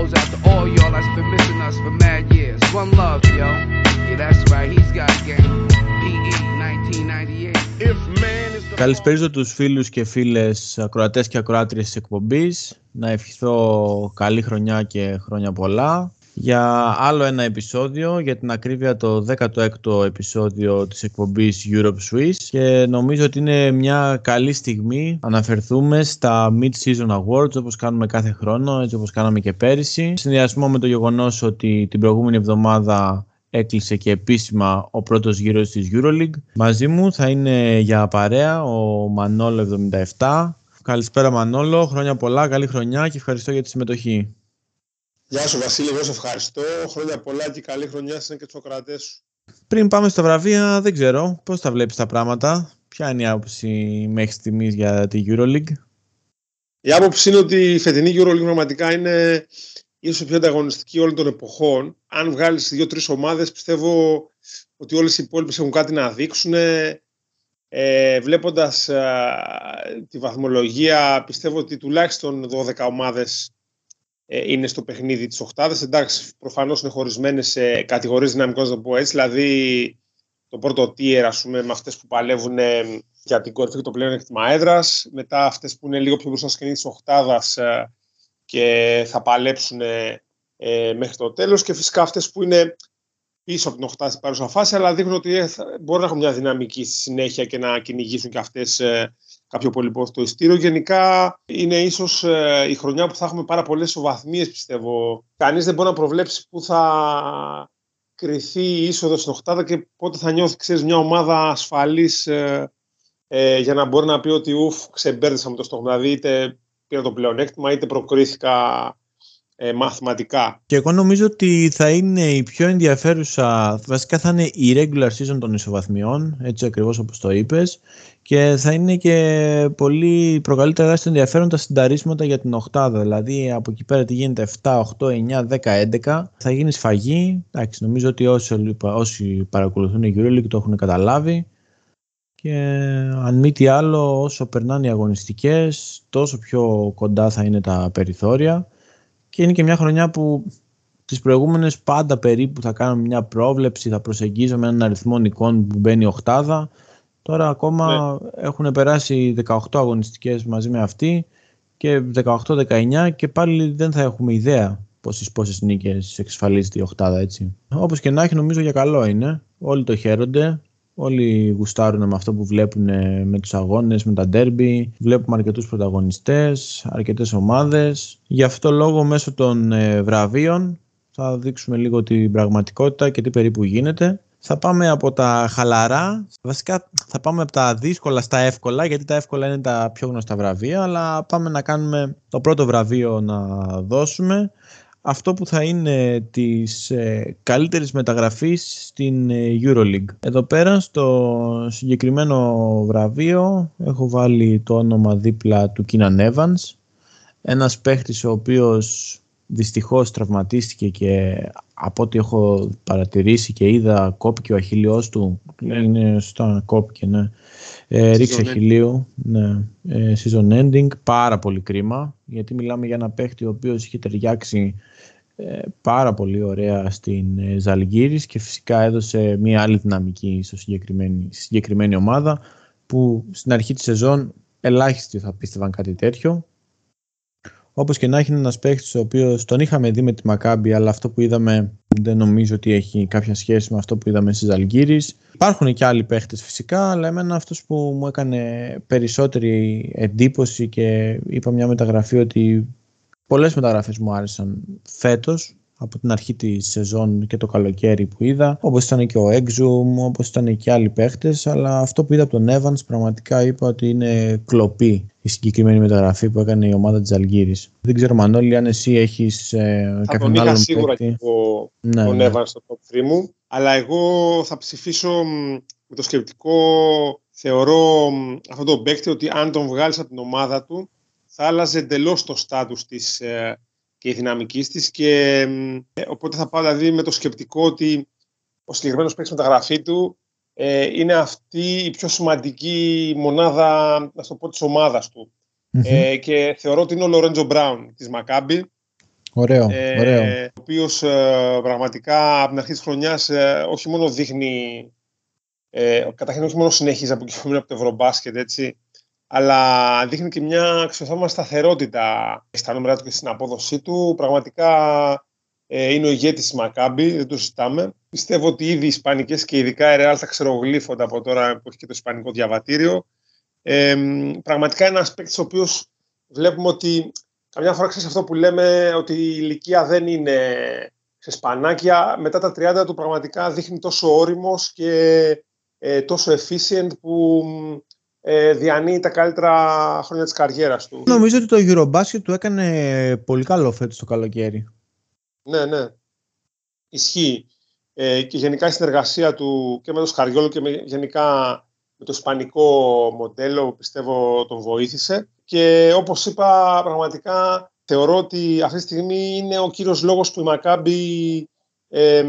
goes out to all y'all that's been missing us for mad years. One love, yo. Yeah, that's right, he's got game. PE 1998. If man is the Καλησπέριζω τους φίλους και φίλες ακροατές και ακροάτριες της εκπομπής. Να ευχηθώ καλή χρονιά και χρόνια πολλά. Για άλλο ένα επεισόδιο, για την ακρίβεια το 16ο επεισόδιο της εκπομπής Europe Swiss και νομίζω ότι είναι μια καλή στιγμή να αναφερθούμε στα Mid-Season Awards όπως κάνουμε κάθε χρόνο, έτσι όπως κάναμε και πέρυσι. Συνδυασμό με το γεγονός ότι την προηγούμενη εβδομάδα έκλεισε και επίσημα ο πρώτος γύρος της EuroLeague. Μαζί μου θα είναι για παρέα ο Μανόλο 77. Καλησπέρα Μανόλο, χρόνια πολλά, καλή χρονιά και ευχαριστώ για τη συμμετοχή. Γεια σου Βασίλη, εγώ σε ευχαριστώ. Χρόνια πολλά και καλή χρονιά σε και τους οκρατές σου. Πριν πάμε στα βραβεία, δεν ξέρω πώς τα βλέπεις τα πράγματα; Ποια είναι η άποψη μέχρι στιγμής για τη EuroLeague; Η άποψη είναι ότι η φετινή EuroLeague πραγματικά είναι ίσως η πιο ανταγωνιστική όλων των εποχών. Αν βγάλεις δύο-τρεις ομάδες, πιστεύω ότι όλες οι υπόλοιπες έχουν κάτι να δείξουν. Ε, βλέποντας ε, τη βαθμολογία, πιστεύω ότι τουλάχιστον 12 ομάδες ε, είναι στο παιχνίδι της οχτάδας. Εντάξει, προφανώς είναι χωρισμένες σε κατηγορίες δυναμικών, να το πω έτσι. Δηλαδή, το πρώτο tier, ας πούμε, με αυτές που παλεύουν ε, για την κορυφή και το πλέον έκτημα έδρας. Μετά αυτές που είναι λίγο πιο μπροστά σκηνή της οχτάδας ε, και θα παλέψουν ε, μέχρι το τέλος. Και φυσικά αυτές που είναι πίσω από την οχτάδα στην παρούσα φάση, αλλά δείχνουν ότι ε, μπορούν να έχουν μια δυναμική στη συνέχεια και να κυνηγήσουν και αυτές ε, κάποιο πολυπόθητο ειστήριο. Γενικά είναι ίσως ε, η χρονιά που θα έχουμε πάρα πολλές ισοβαθμίε, πιστεύω. Κανείς δεν μπορεί να προβλέψει πού θα κρυθεί η είσοδος στην Οχτάδα και πότε θα νιώθει ξέρεις, μια ομάδα ασφαλής ε, ε, για να μπορεί να πει ότι ουφ, ξεμπέρδεσα με το στόχο. Δηλαδή, είτε πήρα το πλεονέκτημα, είτε προκρίθηκα ε, μαθηματικά. Και εγώ νομίζω ότι θα είναι η πιο ενδιαφέρουσα, βασικά θα είναι η regular season των ισοβαθμιών, έτσι ακριβώς όπως το είπες, και θα είναι και πολύ προκαλύτερα στο ενδιαφέρον τα συνταρίσματα για την οχτάδα. Δηλαδή από εκεί πέρα τι γίνεται 7, 8, 9, 10, 11. Θα γίνει σφαγή. Εντάξει, νομίζω ότι όσοι, όσοι παρακολουθούν η EuroLeague το έχουν καταλάβει. Και αν μη τι άλλο, όσο περνάνε οι αγωνιστικές, τόσο πιο κοντά θα είναι τα περιθώρια. Και είναι και μια χρονιά που τις προηγούμενες πάντα περίπου θα κάνουμε μια πρόβλεψη, θα προσεγγίζουμε έναν αριθμό νικών που μπαίνει οχτάδα. Τώρα ακόμα ναι. έχουν περάσει 18 αγωνιστικές μαζί με αυτή και 18-19 και πάλι δεν θα έχουμε ιδέα πόσες, πόσες νίκες εξασφαλίζεται η οχτάδα έτσι. Όπως και να έχει νομίζω για καλό είναι. Όλοι το χαίρονται. Όλοι γουστάρουν με αυτό που βλέπουν με τους αγώνες, με τα ντέρμπι. Βλέπουμε αρκετούς πρωταγωνιστές, αρκετές ομάδες. Γι' αυτό λόγο μέσω των ε, βραβείων θα δείξουμε λίγο την πραγματικότητα και τι περίπου γίνεται. Θα πάμε από τα χαλαρά, βασικά θα πάμε από τα δύσκολα στα εύκολα, γιατί τα εύκολα είναι τα πιο γνωστά βραβεία, αλλά πάμε να κάνουμε το πρώτο βραβείο να δώσουμε. Αυτό που θα είναι της ε, καλύτερης μεταγραφής στην ε, EuroLeague. Εδώ πέρα στο συγκεκριμένο βραβείο έχω βάλει το όνομα δίπλα του Keenan Evans, ένας παίχτης ο οποίος δυστυχώς τραυματίστηκε και από ό,τι έχω παρατηρήσει και είδα κόπηκε ο αχίλιος του ναι. είναι στο κόπηκε ναι ε, ρίξε αχίλιο ναι. ε, season ending πάρα πολύ κρίμα γιατί μιλάμε για ένα παίχτη ο οποίος είχε ταιριάξει ε, πάρα πολύ ωραία στην ε, Ζαλγκύρης και φυσικά έδωσε μια άλλη δυναμική στο συγκεκριμένη, στη συγκεκριμένη ομάδα που στην αρχή της σεζόν ελάχιστοι θα πίστευαν κάτι τέτοιο όπως και να έχει ένας παίχτη ο οποίος τον είχαμε δει με τη Μακάμπη, αλλά αυτό που είδαμε δεν νομίζω ότι έχει κάποια σχέση με αυτό που είδαμε στις Αλγύρης. Υπάρχουν και άλλοι παίχτες φυσικά, αλλά εμένα αυτός που μου έκανε περισσότερη εντύπωση και είπα μια μεταγραφή ότι πολλές μεταγραφές μου άρεσαν φέτος από την αρχή της σεζόν και το καλοκαίρι που είδα, όπως ήταν και ο Exum, όπως ήταν και άλλοι παίχτες, αλλά αυτό που είδα από τον Evans πραγματικά είπα ότι είναι κλοπή η συγκεκριμένη μεταγραφή που έκανε η ομάδα της Αλγύρης. Δεν ξέρω, Μανώλη, αν εσύ έχεις ε, κάποιον άλλον σίγουρα και εγώ ναι, τον ναι. Evans στο top 3 μου, αλλά εγώ θα ψηφίσω με το σκεπτικό, θεωρώ αυτό το παίκτη ότι αν τον βγάλεις από την ομάδα του, θα άλλαζε εντελώς το στάτους της ε, και η δυναμικής της. Και ε, οπότε θα πάω δηλαδή με το σκεπτικό ότι ο συγκεκριμένος παίκτης μεταγραφή του ε, είναι αυτή η πιο σημαντική μονάδα, να το πω, της ομάδας του. Ε, και θεωρώ ότι είναι ο Λορέντζο Μπράουν της Μακάμπη. Ωραίο, ε, ωραίο. Ο οποίος ε, πραγματικά από την αρχή της χρονιάς ε, όχι μόνο δείχνει. Ε, καταρχήν, όχι μόνο συνεχίζει από εκεί από το Ευρωμπάσκετ, έτσι, αλλά δείχνει και μια ξεχωριστή σταθερότητα στα νούμερα του και στην απόδοσή του. Πραγματικά ε, είναι ο ηγέτης της Μακάμπη, δεν το συζητάμε. Πιστεύω ότι ήδη οι Ισπανικές και ειδικά η Ρεάλ θα ξερογλύφονται από τώρα που έχει και το Ισπανικό διαβατήριο. Ε, πραγματικά είναι ένας παίκτης ο οποίος βλέπουμε ότι καμιά φορά ξέρεις αυτό που λέμε ότι η ηλικία δεν είναι σε σπανάκια. Μετά τα 30 του πραγματικά δείχνει τόσο όριμος και ε, τόσο efficient που ε, διανύει τα καλύτερα χρόνια της καριέρας του. Νομίζω ότι το Eurobasket του έκανε πολύ καλό φέτος το καλοκαίρι. Ναι, ναι. Ισχύει. Ε, και γενικά η συνεργασία του και με τον Σκαριόλο και με, γενικά με το ισπανικό μοντέλο πιστεύω τον βοήθησε. Και όπως είπα πραγματικά θεωρώ ότι αυτή τη στιγμή είναι ο κύριος λόγος που η Μακάμπη ε,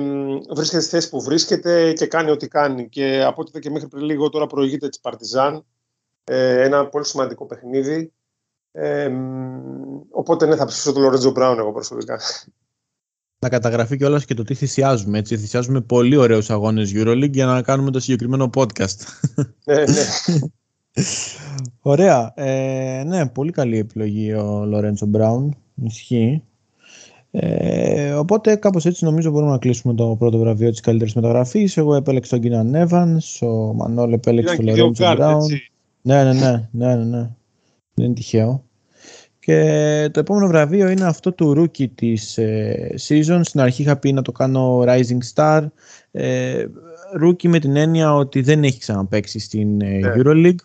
βρίσκεται στη θέση που βρίσκεται και κάνει ό,τι κάνει. Και από ό,τι και μέχρι πριν λίγο τώρα προηγείται της Παρτιζάν. Ε, ένα πολύ σημαντικό παιχνίδι. Ε, οπότε ναι, θα ψηφίσω τον Λορέτζο Μπράουν εγώ προσωπικά να καταγραφεί κιόλας και το τι θυσιάζουμε. Έτσι. Θυσιάζουμε πολύ ωραίους αγώνες Euroleague για να κάνουμε το συγκεκριμένο podcast. Ναι, ναι. Ωραία. Ε, ναι, πολύ καλή επιλογή ο Λορέντσο Μπράουν. Ισχύει. Ε, οπότε κάπως έτσι νομίζω μπορούμε να κλείσουμε το πρώτο βραβείο της καλύτερης μεταγραφής. Εγώ επέλεξα τον Κίναν Νέβαν, ο Μανώλ επέλεξε τον Λορέντσο Μπράουν. Ναι, ναι, ναι, ναι, ναι, ναι. Δεν είναι τυχαίο. Και το επόμενο βραβείο είναι αυτό του rookie της ε, season. Στην αρχή είχα πει να το κάνω Rising Star. Ε, rookie με την έννοια ότι δεν έχει ξαναπαίξει στην ε, ναι. EuroLeague.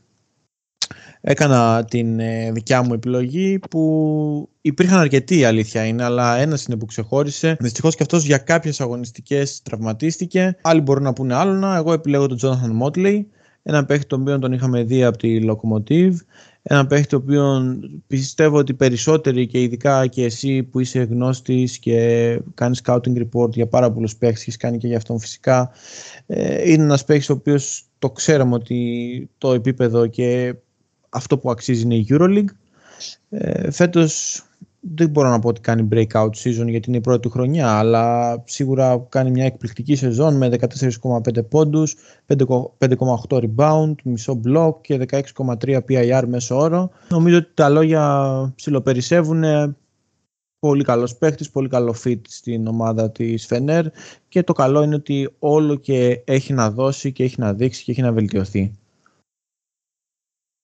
Έκανα την ε, δικιά μου επιλογή που υπήρχαν αρκετοί η αλήθεια είναι, αλλά ένας είναι που ξεχώρισε. Δυστυχώς και αυτός για κάποιες αγωνιστικές τραυματίστηκε. Άλλοι μπορούν να πούνε άλλο. Εγώ επιλέγω τον Jonathan Motley. Ένα παίχτη τον οποίο τον είχαμε δει από τη Locomotive. Ένα παίχτη το οποίο πιστεύω ότι περισσότεροι και ειδικά και εσύ που είσαι γνώστης και κάνεις scouting report για πάρα πολλούς παίχτες και κάνει και για αυτόν φυσικά ε, είναι ένας παίχτης ο οποίος το ξέραμε ότι το επίπεδο και αυτό που αξίζει είναι η EuroLeague. Ε, φέτος δεν μπορώ να πω ότι κάνει breakout season γιατί είναι η πρώτη του χρονιά, αλλά σίγουρα κάνει μια εκπληκτική σεζόν με 14,5 πόντους, 5,8 rebound, μισό block και 16,3 PIR μέσω όρο. Νομίζω ότι τα λόγια ψιλοπερισσεύουν πολύ καλός παίχτης, πολύ καλό fit στην ομάδα της Φενέρ και το καλό είναι ότι όλο και έχει να δώσει και έχει να δείξει και έχει να βελτιωθεί.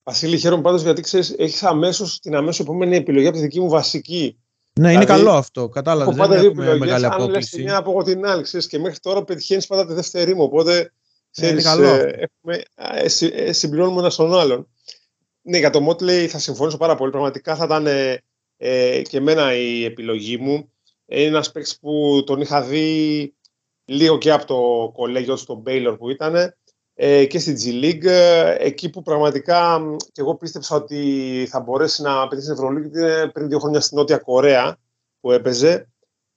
Βασίλη, χαίρομαι πάντως γιατί ξέρεις, έχεις αμέσως την αμέσως επόμενη επιλογή από τη δική μου βασική. Ναι, δηλαδή, είναι καλό αυτό. Κατάλαβες. Δεν δύο έχουμε μεγάλη απόκληση. Αν μια από εγώ την άλλη, ξέρεις, και μέχρι τώρα πετυχαίνεις πάντα τη δεύτερη μου. Οπότε ξέρεις, καλό. Ε, έχουμε, ε, ε, συμπληρώνουμε ένα στον άλλον. Ναι, για το Motley θα συμφωνήσω πάρα πολύ. Πραγματικά θα ήταν ε, και εμένα η επιλογή μου. Είναι ένας παίκτης που τον είχα δει λίγο και από το κολέγιο στο Baylor που ήταν ε, και στην G League, ε, εκεί που πραγματικά και εγώ πίστεψα ότι θα μπορέσει να πετύχει στην Ευρωλίγη πριν δύο χρόνια στην Νότια Κορέα που έπαιζε.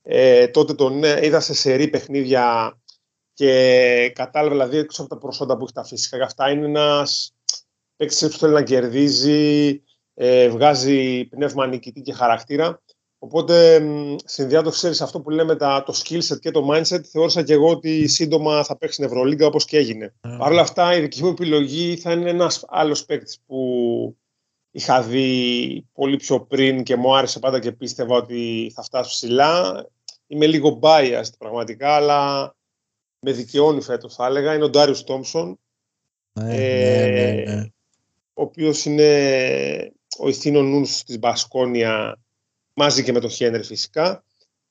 Ε, τότε τον είδα σε σερή παιχνίδια και κατάλαβα δηλαδή έξω από τα προσόντα που έχει τα φυσικά. Αυτά είναι ένας παίκτης που θέλει να κερδίζει, ε, βγάζει πνεύμα νικητή και χαρακτήρα. Οπότε, συνδυάζοντα, ξέρεις αυτό που λέμε τα, το skill set και το mindset, θεώρησα και εγώ ότι σύντομα θα παίξει στην Ευρωλίγκα όπως και έγινε. Mm. Παρ' όλα αυτά, η δική μου επιλογή θα είναι ένας άλλος παίκτης που είχα δει πολύ πιο πριν και μου άρεσε πάντα και πίστευα ότι θα φτάσει ψηλά. Είμαι λίγο biased πραγματικά, αλλά με δικαιώνει φέτος, θα έλεγα. Είναι ο Ντάριο Τόμψον. Ναι, ε, ναι, ναι, ο οποίος είναι ο ηθήνο νους της Μπασκόνια μαζί και με τον Χένρι φυσικά.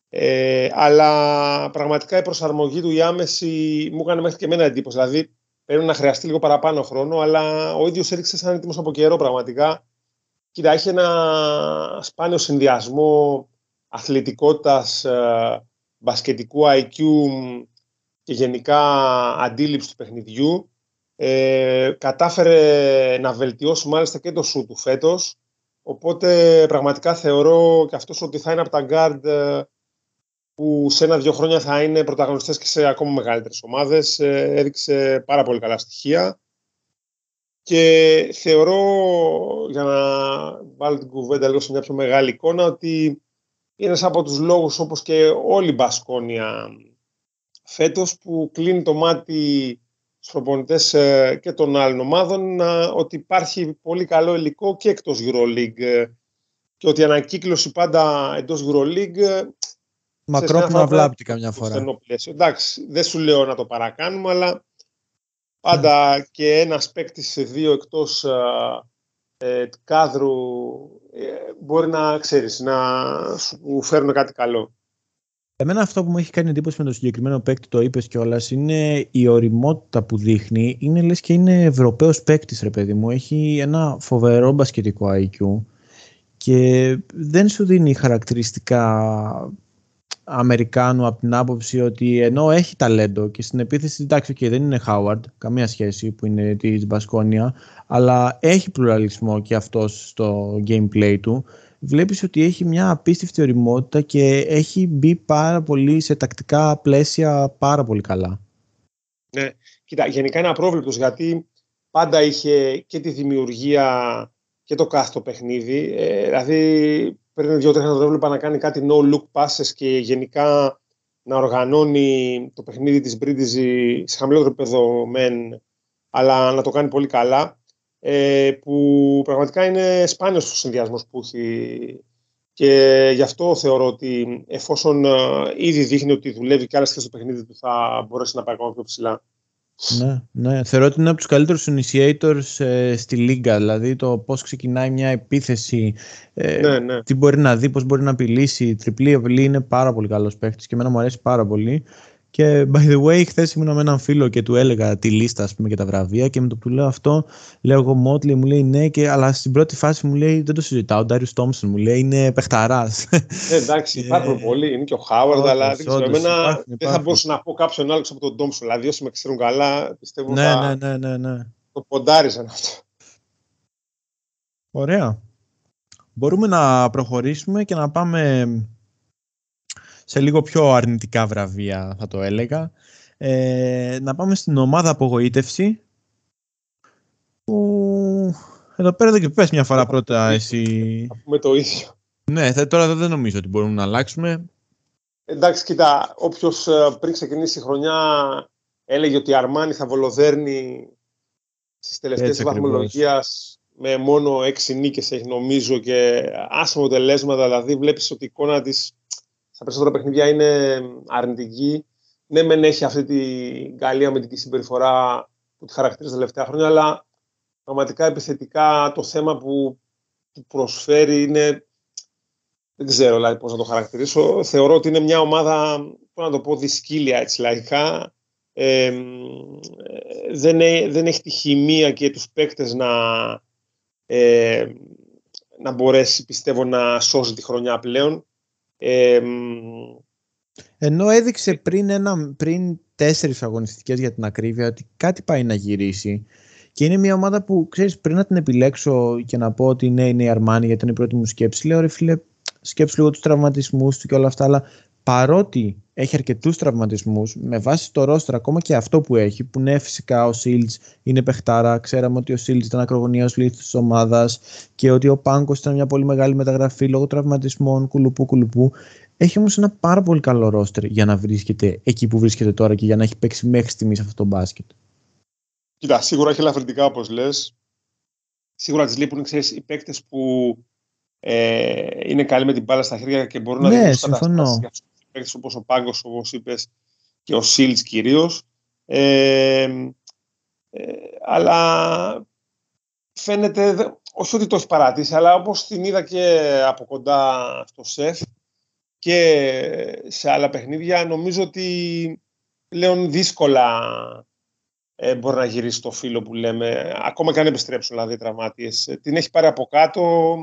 Ε, αλλά πραγματικά η προσαρμογή του η άμεση μου έκανε μέχρι και εμένα εντύπωση. Δηλαδή πρέπει να χρειαστεί λίγο παραπάνω χρόνο, αλλά ο ίδιος έριξε σαν έτοιμος από καιρό πραγματικά. Κοίτα, έχει ένα σπάνιο συνδυασμό αθλητικότητας, ε, μπασκετικού IQ και γενικά αντίληψη του παιχνιδιού. Ε, κατάφερε να βελτιώσει μάλιστα και το σου του φέτος Οπότε πραγματικά θεωρώ και αυτός ότι θα είναι από τα guard ε, που σε ένα-δύο χρόνια θα είναι πρωταγωνιστές και σε ακόμα μεγαλύτερες ομάδες. Ε, έδειξε πάρα πολύ καλά στοιχεία. Και θεωρώ, για να βάλω την κουβέντα λίγο σε μια πιο μεγάλη εικόνα, ότι είναι ένας από τους λόγους όπως και όλη η Μπασκόνια φέτος που κλείνει το μάτι στους προπονητές ε, και των άλλων ομάδων ότι υπάρχει πολύ καλό υλικό και εκτός EuroLeague ε, και ότι η ανακύκλωση πάντα εντός EuroLeague Μακρόπνο βλάπτει καμιά φορά. Εντάξει, δεν σου λέω να το παρακάνουμε, αλλά πάντα και ένας παίκτης σε δύο εκτός ε, κάδρου ε, μπορεί να ξέρεις, να σου φέρουν κάτι καλό. Εμένα αυτό που μου έχει κάνει εντύπωση με το συγκεκριμένο παίκτη, το είπες κιόλας, είναι η οριμότητα που δείχνει. Είναι λες και είναι Ευρωπαίος παίκτης, ρε παιδί μου. Έχει ένα φοβερό μπασκετικό IQ και δεν σου δίνει χαρακτηριστικά Αμερικάνου από την άποψη ότι ενώ έχει ταλέντο και στην επίθεση, εντάξει, okay, δεν είναι Χάουαρντ, καμία σχέση που είναι της Μπασκόνια, αλλά έχει πλουραλισμό και αυτός στο gameplay του. Βλέπεις ότι έχει μια απίστευτη οριμότητα και έχει μπει πάρα πολύ σε τακτικά πλαίσια πάρα πολύ καλά. Ναι, κοίτα, γενικά είναι απρόβλεπτος γιατί πάντα είχε και τη δημιουργία και το κάθετο παιχνίδι. Ε, δηλαδή πριν δύο-τρία χρόνια το έβλεπα να κάνει κάτι no-look passes και γενικά να οργανώνει το παιχνίδι της Μπρίντιζη σε χαμηλότερο επίπεδο μεν, αλλά να το κάνει πολύ καλά. Ε, που πραγματικά είναι σπάνιος ο συνδυασμός που έχει και γι' αυτό θεωρώ ότι εφόσον ε, ήδη δείχνει ότι δουλεύει και άλλες και στο παιχνίδι του θα μπορέσει να πάει ακόμα πιο ψηλά. Ναι, ναι. Θεωρώ ότι είναι από τους καλύτερους initiators ε, στη Λίγκα. Δηλαδή το πώς ξεκινάει μια επίθεση, ε, ναι, ναι. τι μπορεί να δει, πώς μπορεί να απειλήσει. Τριπλή απειλή είναι πάρα πολύ καλός παίχτης και εμένα μου αρέσει πάρα πολύ. Και by the way, χθες ήμουν με έναν φίλο και του έλεγα τη λίστα ας πούμε, και τα βραβεία και με το που λέω αυτό, λέω εγώ Μότλι, μου λέει ναι, και, αλλά στην πρώτη φάση μου λέει δεν το συζητάω. Ο Ντάριο Τόμψον μου λέει είναι παιχταράς. Ε, εντάξει, υπάρχουν πολλοί. Είναι και ο Χάουαρντ, αλλά δεν ξέρω. Εμένα δεν θα μπορούσα να πω κάποιον άλλο από τον Τόμψον. Δηλαδή, όσοι με ξέρουν καλά, πιστεύω ναι, θα ναι, ναι, ναι, ναι. το ποντάριζαν αυτό. Ωραία. Μπορούμε να προχωρήσουμε και να πάμε σε λίγο πιο αρνητικά βραβεία θα το έλεγα. Ε, να πάμε στην ομάδα απογοήτευση που εδώ πέρα δεν και πες μια φορά πρώτα εσύ. Θα πούμε το ίδιο. Ναι, τώρα δεν νομίζω ότι μπορούμε να αλλάξουμε. Εντάξει, κοίτα, όποιος ε, πριν ξεκινήσει η χρονιά έλεγε ότι η Αρμάνι θα βολοδέρνει στις τελευταίες βαθμολογίες με μόνο έξι νίκες έχει νομίζω και άσχημα αποτελέσματα, δηλαδή βλέπεις ότι η εικόνα της στα περισσότερα παιχνίδια είναι αρνητική. Ναι, μεν έχει αυτή την καλή αμυντική συμπεριφορά που τη χαρακτηρίζει τα τελευταία χρόνια, αλλά πραγματικά επιθετικά το θέμα που, προσφέρει είναι. Δεν ξέρω δηλαδή πώς να το χαρακτηρίσω. Θεωρώ ότι είναι μια ομάδα, πώς να το πω, δυσκύλια έτσι λαϊκά. δεν, δεν έχει τη χημεία και τους παίκτες να, ε, να μπορέσει, πιστεύω, να σώσει τη χρονιά πλέον. Ενώ έδειξε πριν, ένα, πριν τέσσερις αγωνιστικές για την ακρίβεια ότι κάτι πάει να γυρίσει και είναι μια ομάδα που ξέρεις πριν να την επιλέξω και να πω ότι ναι είναι η Αρμάνη γιατί είναι η πρώτη μου σκέψη λέω ρε φίλε σκέψου λίγο τους τραυματισμούς του και όλα αυτά αλλά παρότι έχει αρκετούς τραυματισμούς με βάση το ρόστρα, ακόμα και αυτό που έχει, που ναι, φυσικά ο Σίλτς είναι παιχτάρα. Ξέραμε ότι ο Σίλτς ήταν ακρογωνίας λίθος της ομάδας και ότι ο Πάγκος ήταν μια πολύ μεγάλη μεταγραφή λόγω τραυματισμών, κουλουπού, κουλουπού. Έχει όμως ένα πάρα πολύ καλό ρόστερ για να βρίσκεται εκεί που βρίσκεται τώρα και για να έχει παίξει μέχρι στιγμής αυτό το μπάσκετ. Κοίτα, σίγουρα έχει ελαφρυντικά όπως λες. Σίγουρα τη λείπουν ξέρεις, οι παίκτες που ε, είναι καλοί με την μπάλα στα χέρια και μπορούν ναι, να συμφωνώ παίκτες όπως ο Πάγκος, όπως είπες, και ο Σίλτς κυρίως. Ε, ε, αλλά φαίνεται, όχι ότι το έχει παρατήσει, αλλά όπως την είδα και από κοντά στο ΣΕΦ και σε άλλα παιχνίδια, νομίζω ότι πλέον δύσκολα ε, μπορεί να γυρίσει το φίλο που λέμε, ακόμα και αν επιστρέψουν δηλαδή οι τραυμάτιες. Ε, την έχει πάρει από κάτω.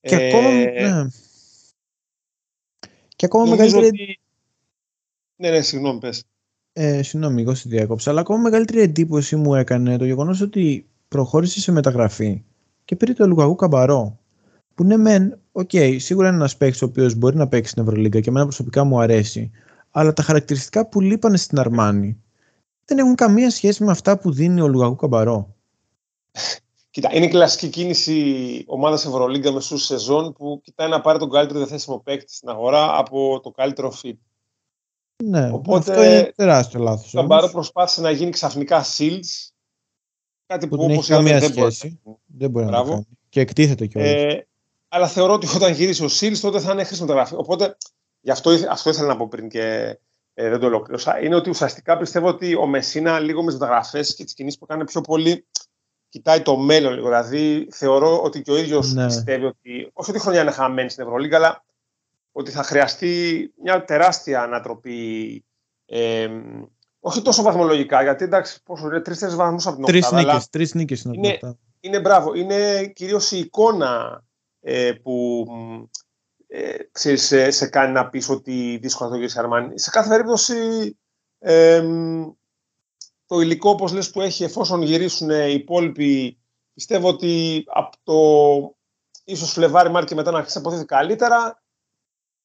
Και ε, ακόμα, ναι. Και ακόμα μεγαλύτερη. Ότι... Ναι, ναι, συγγνώμη, πες. Ε, συγγνώμη, εγώ σε διέκοψα. Αλλά ακόμα μεγαλύτερη εντύπωση μου έκανε το γεγονός ότι προχώρησε σε μεταγραφή και πήρε το Λουαγού Καμπαρό. Που ναι, μεν, OK, okay, σίγουρα είναι ένας παίκτης ο οποίος μπορεί να παίξει στην Ευρωλίγκα και εμένα προσωπικά μου αρέσει. Αλλά τα χαρακτηριστικά που λείπανε στην Αρμάνη δεν έχουν καμία σχέση με αυτά που δίνει ο Λουαγού Καμπαρό. Κοίτα, είναι κλασική κίνηση ομάδας Ευρωλίγκα μέσου σεζόν που κοιτάει να πάρει τον καλύτερο διαθέσιμο παίκτη στην αγορά από το καλύτερο fit. Ναι, Οπότε, αυτό είναι τεράστιο λάθος. Τον Μπάρο προσπάθησε να γίνει ξαφνικά Shields. Κάτι που, που δεν έχει καμία δεν σχέση. Μπορεί. Δεν μπορεί να το κάνει. Και εκτίθεται κιόλας. Ε, αλλά θεωρώ ότι όταν γυρίσει ο Shields τότε θα είναι χρήσιμο μεταγραφή. Οπότε γι' αυτό, αυτό ήθελα να πω πριν και ε, δεν το ολοκλήρωσα. Είναι ότι ουσιαστικά πιστεύω ότι ο Μεσίνα λίγο με τι μεταγραφέ και τις κινήσεις που κάνει πιο πολύ κοιτάει το μέλλον λίγο. Δηλαδή, θεωρώ ότι και ο ίδιος ναι. πιστεύει ότι, όχι ότι η χρονιά είναι χαμένη στην Ευρωλίγκα, αλλά ότι θα χρειαστεί μια τεράστια ανατροπή. Ε, όχι τόσο βαθμολογικά, γιατί εντάξει, πόσο είναι, τρει-τέσσερι βαθμούς από την Τρεις νίκες. Τρεις νίκες είναι, είναι, είναι μπράβο. Είναι κυρίως η εικόνα ε, που ε, ξέρεις, σε, σε, κάνει να πεις ότι δύσκολα το γυρίσει Αρμάνι. Σε κάθε περίπτωση, ε, το υλικό, όπως λες, που έχει εφόσον γυρίσουν οι υπόλοιποι, πιστεύω ότι από το ίσως Φλεβάρη Μάρτη μετά να αρχίσει να αποδίδει καλύτερα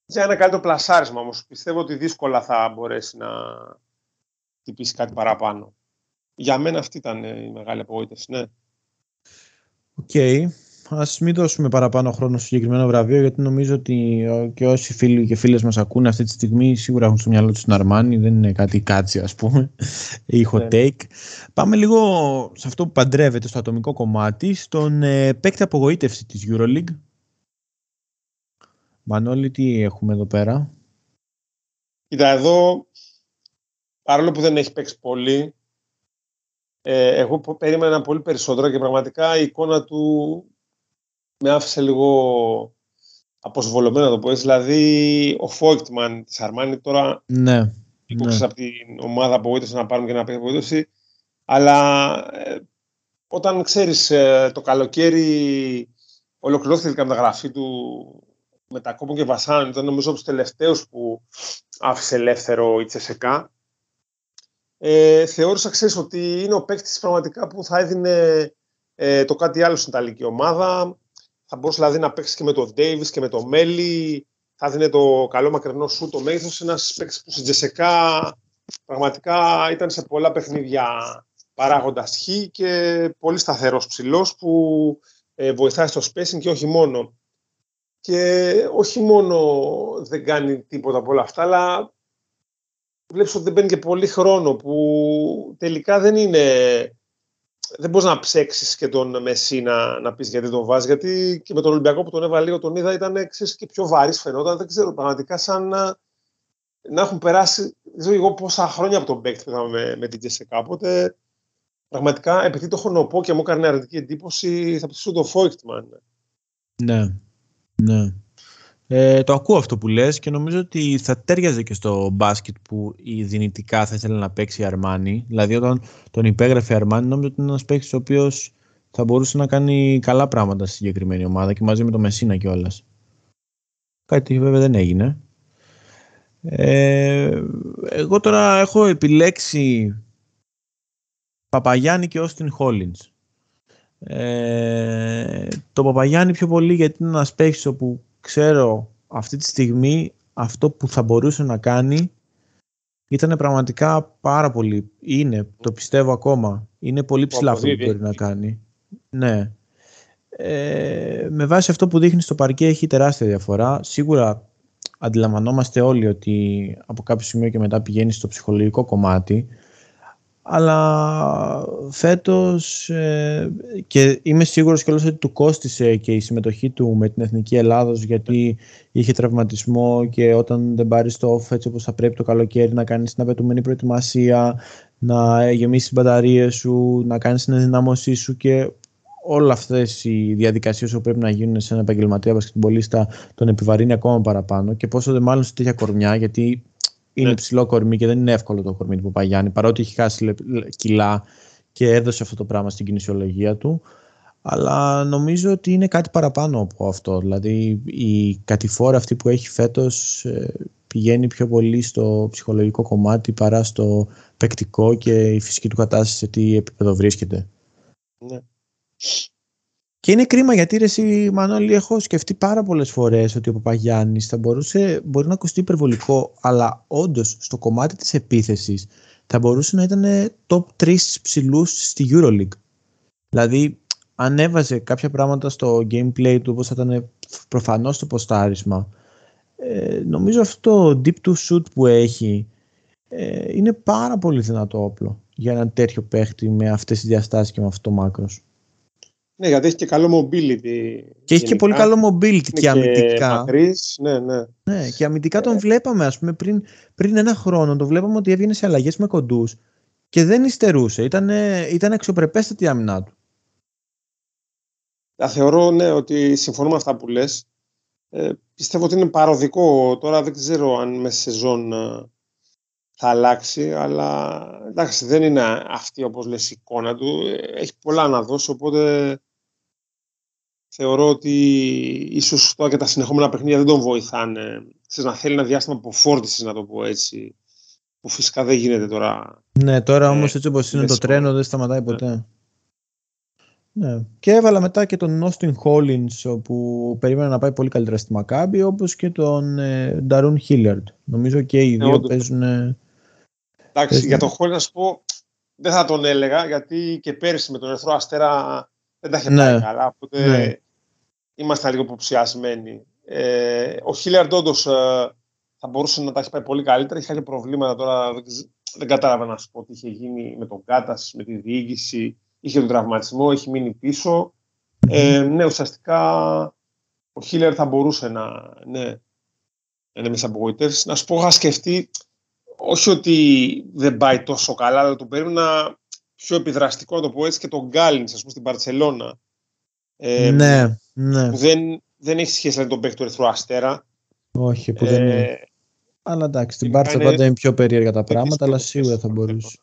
για ένα καλύτερο πλασάρισμα όμως. Πιστεύω ότι δύσκολα θα μπορέσει να χτυπήσει κάτι παραπάνω. Για μένα αυτή ήταν η μεγάλη απογοήτευση, ναι. OK. Okay. Ας μην δώσουμε παραπάνω χρόνο στο συγκεκριμένο βραβείο, γιατί νομίζω ότι και όσοι φίλοι και φίλες μας ακούνε αυτή τη στιγμή σίγουρα έχουν στο μυαλό τους την Αρμάνι, δεν είναι κάτι catchy, ας πούμε, ή hot ναι. take. Πάμε λίγο σε αυτό που παντρεύεται στο ατομικό κομμάτι, στον ε, παίκτη απογοήτευση της Euroleague. Μανώλη, τι έχουμε εδώ πέρα; Κοίτα, εδώ, παρόλο που δεν έχει παίξει πολύ, ε, εγώ περίμενα πολύ περισσότερο και πραγματικά η εικόνα του με άφησε λίγο αποσβολωμένο το πω Δηλαδή, ο Φόικτμαν της Αρμάνι τώρα ναι, ναι. από την ομάδα απογοήτευση να πάρουμε και να πει απογοήτευση. Αλλά ε, όταν ξέρεις ε, το καλοκαίρι ολοκληρώθηκε η καταγραφή του με τα κόπο και βασάν, ήταν νομίζω από τους τελευταίους που άφησε ελεύθερο η Τσεσεκά. Ε, θεώρησα, ξέρεις, ότι είναι ο παίκτης πραγματικά που θα έδινε ε, το κάτι άλλο στην Ιταλική ομάδα θα μπορούσε δηλαδή να παίξει και με τον Ντέιβι και με τον Μέλι. Θα δίνει το καλό μακρινό σου το μέγεθο. Ένας παίκτης που στην Τζεσεκά πραγματικά ήταν σε πολλά παιχνίδια παράγοντας χ και πολύ σταθερός ψηλός που ε, βοηθάει στο spacing και όχι μόνο. Και όχι μόνο δεν κάνει τίποτα από όλα αυτά, αλλά βλέπεις ότι δεν παίρνει και πολύ χρόνο που τελικά δεν είναι δεν μπορείς να ψέξεις και τον Μεσί να, να πεις γιατί τον βάζεις. Γιατί και με τον Ολυμπιακό που τον έβαλε λίγο τον είδα ήταν ξέρεις, και πιο βαρύς φαινόταν. Δεν ξέρω πραγματικά σαν να, να έχουν περάσει. Δεν ξέρω εγώ πόσα χρόνια από τον παίκτη που με, με την Τζεσσεκά. Οπότε πραγματικά επειδή το έχω και μου έκανε αρνητική εντύπωση, θα πιστεύω το Φόικτμαν. Ναι. Ναι. Ε, το ακούω αυτό που λες και νομίζω ότι θα τέριαζε και στο μπάσκετ που η δυνητικά θα ήθελε να παίξει η Αρμάνι. Δηλαδή όταν τον υπέγραφε η Αρμάνι νομίζω ότι είναι ένας παίκτης ο οποίος θα μπορούσε να κάνει καλά πράγματα στη συγκεκριμένη ομάδα και μαζί με το Μεσίνα κιόλας. Κάτι βέβαια δεν έγινε. Ε, εγώ τώρα έχω επιλέξει Παπαγιάννη και Όστιν Χόλινς. Ε, το Παπαγιάννη πιο πολύ γιατί είναι ένας παίκτης όπου ξέρω αυτή τη στιγμή αυτό που θα μπορούσε να κάνει ήταν πραγματικά πάρα πολύ. Είναι, το πιστεύω ακόμα. Είναι πολύ ψηλά αυτό που μπορεί να κάνει. Ναι. Ε, με βάση αυτό που δείχνει στο παρκέ έχει τεράστια διαφορά. Σίγουρα αντιλαμβανόμαστε όλοι ότι από κάποιο σημείο και μετά πηγαίνει στο ψυχολογικό κομμάτι αλλά φέτος ε, και είμαι σίγουρος κιόλας ότι του κόστισε και η συμμετοχή του με την Εθνική Ελλάδος γιατί είχε τραυματισμό και όταν δεν πάρεις το off έτσι όπως θα πρέπει το καλοκαίρι να κάνεις την απαιτούμενη προετοιμασία να γεμίσεις τις μπαταρίες σου, να κάνεις την ενδυνάμωσή σου και όλα αυτές οι διαδικασίες που πρέπει να γίνουν σε ένα επαγγελματία βασκετμπολίστα τον επιβαρύνει ακόμα παραπάνω. Και πόσο δεν μάλλον σε τέτοια κορμιά γιατί είναι ναι. ψηλό κορμί και δεν είναι εύκολο το κορμί του Παπαγιάννη, παρότι έχει χάσει κιλά και έδωσε αυτό το πράγμα στην κινησιολογία του. Αλλά νομίζω ότι είναι κάτι παραπάνω από αυτό. Δηλαδή η κατηφόρα αυτή που έχει φέτος ε, πηγαίνει πιο πολύ στο ψυχολογικό κομμάτι παρά στο παικτικό και η φυσική του κατάσταση σε τι επίπεδο βρίσκεται. Ναι. Και είναι κρίμα γιατί ρε εσύ Μανώλη έχω σκεφτεί πάρα πολλές φορές ότι ο Παπαγιάννης θα μπορούσε, μπορεί να ακουστεί υπερβολικό αλλά όντως στο κομμάτι της επίθεσης θα μπορούσε να ήταν top 3 ψηλούς στη Euroleague. Δηλαδή αν έβαζε κάποια πράγματα στο gameplay του όπως θα ήταν προφανώς το ποστάρισμα ε, νομίζω αυτό το deep to shoot που έχει ε, είναι πάρα πολύ δυνατό όπλο για ένα τέτοιο παίχτη με αυτές τις διαστάσεις και με αυτό το μάκρος. Ναι, γιατί έχει και καλό mobility. Και έχει και πολύ καλό mobility και, αμυντικά. Μακρύς, ναι, ναι. ναι, και αμυντικά τον ε. βλέπαμε, ας πούμε, πριν, πριν ένα χρόνο. Το βλέπαμε ότι έβγαινε σε αλλαγές με κοντούς και δεν υστερούσε. Ήταν, ήταν αξιοπρεπέστατη η άμυνά του. Θα θεωρώ, ναι, ότι συμφωνώ με αυτά που λες. Ε, πιστεύω ότι είναι παροδικό. Τώρα δεν ξέρω αν με σεζόν ε, θα αλλάξει, αλλά εντάξει, δεν είναι αυτή όπως λες η εικόνα του. Έχει πολλά να δώσει, οπότε θεωρώ ότι ίσως τώρα και τα συνεχόμενα παιχνίδια δεν τον βοηθάνε. Ξέρεις, να θέλει ένα διάστημα αποφόρτησης, να το πω έτσι, που φυσικά δεν γίνεται τώρα. Ναι, τώρα ε, όμως έτσι όπως είναι το τρένο δεν σταματάει ναι. ποτέ. Ναι. Και έβαλα μετά και τον Austin Hollins που περίμενα να πάει πολύ καλύτερα στη Μακάμπη όπως και τον ε, Darun Hillard. Νομίζω και οι ναι, δύο παίζουν Εντάξει, για τον Χόλ να σου πω, δεν θα τον έλεγα, γιατί και πέρυσι με τον Ερθρό Αστέρα δεν τα είχε ναι. πάει καλά, οπότε ναι. Ήμασταν λίγο υποψιασμένοι. Ε, ο Χίλιαρντ όντως ε, θα μπορούσε να τα έχει πάει πολύ καλύτερα. Είχε κάποια προβλήματα τώρα, δεν, δεν κατάλαβα να σου πω τι είχε γίνει με τον Κάτας, με τη διοίκηση. Είχε τον τραυματισμό, έχει μείνει πίσω. Ε, ναι, ουσιαστικά ο Χίλιαρντ θα μπορούσε να, ναι, να είναι με απογοητεύσει. Να σου πω, είχα σκεφτεί όχι ότι δεν πάει τόσο καλά, αλλά τον περίμενα πιο επιδραστικό, να το πω έτσι, και τον Γκάλινς, ας πούμε, στην Παρσελώνα. Ε, ναι, ναι. Που δεν, δεν έχεις σχέση με τον παίκτη του Ερυθρού Αστέρα. Όχι, που δεν είναι. Ε, αλλά εντάξει, στην Πάρτσα πάντα είναι πιο περίεργα τα πράγματα, αλλά σίγουρα θα μπορούσε.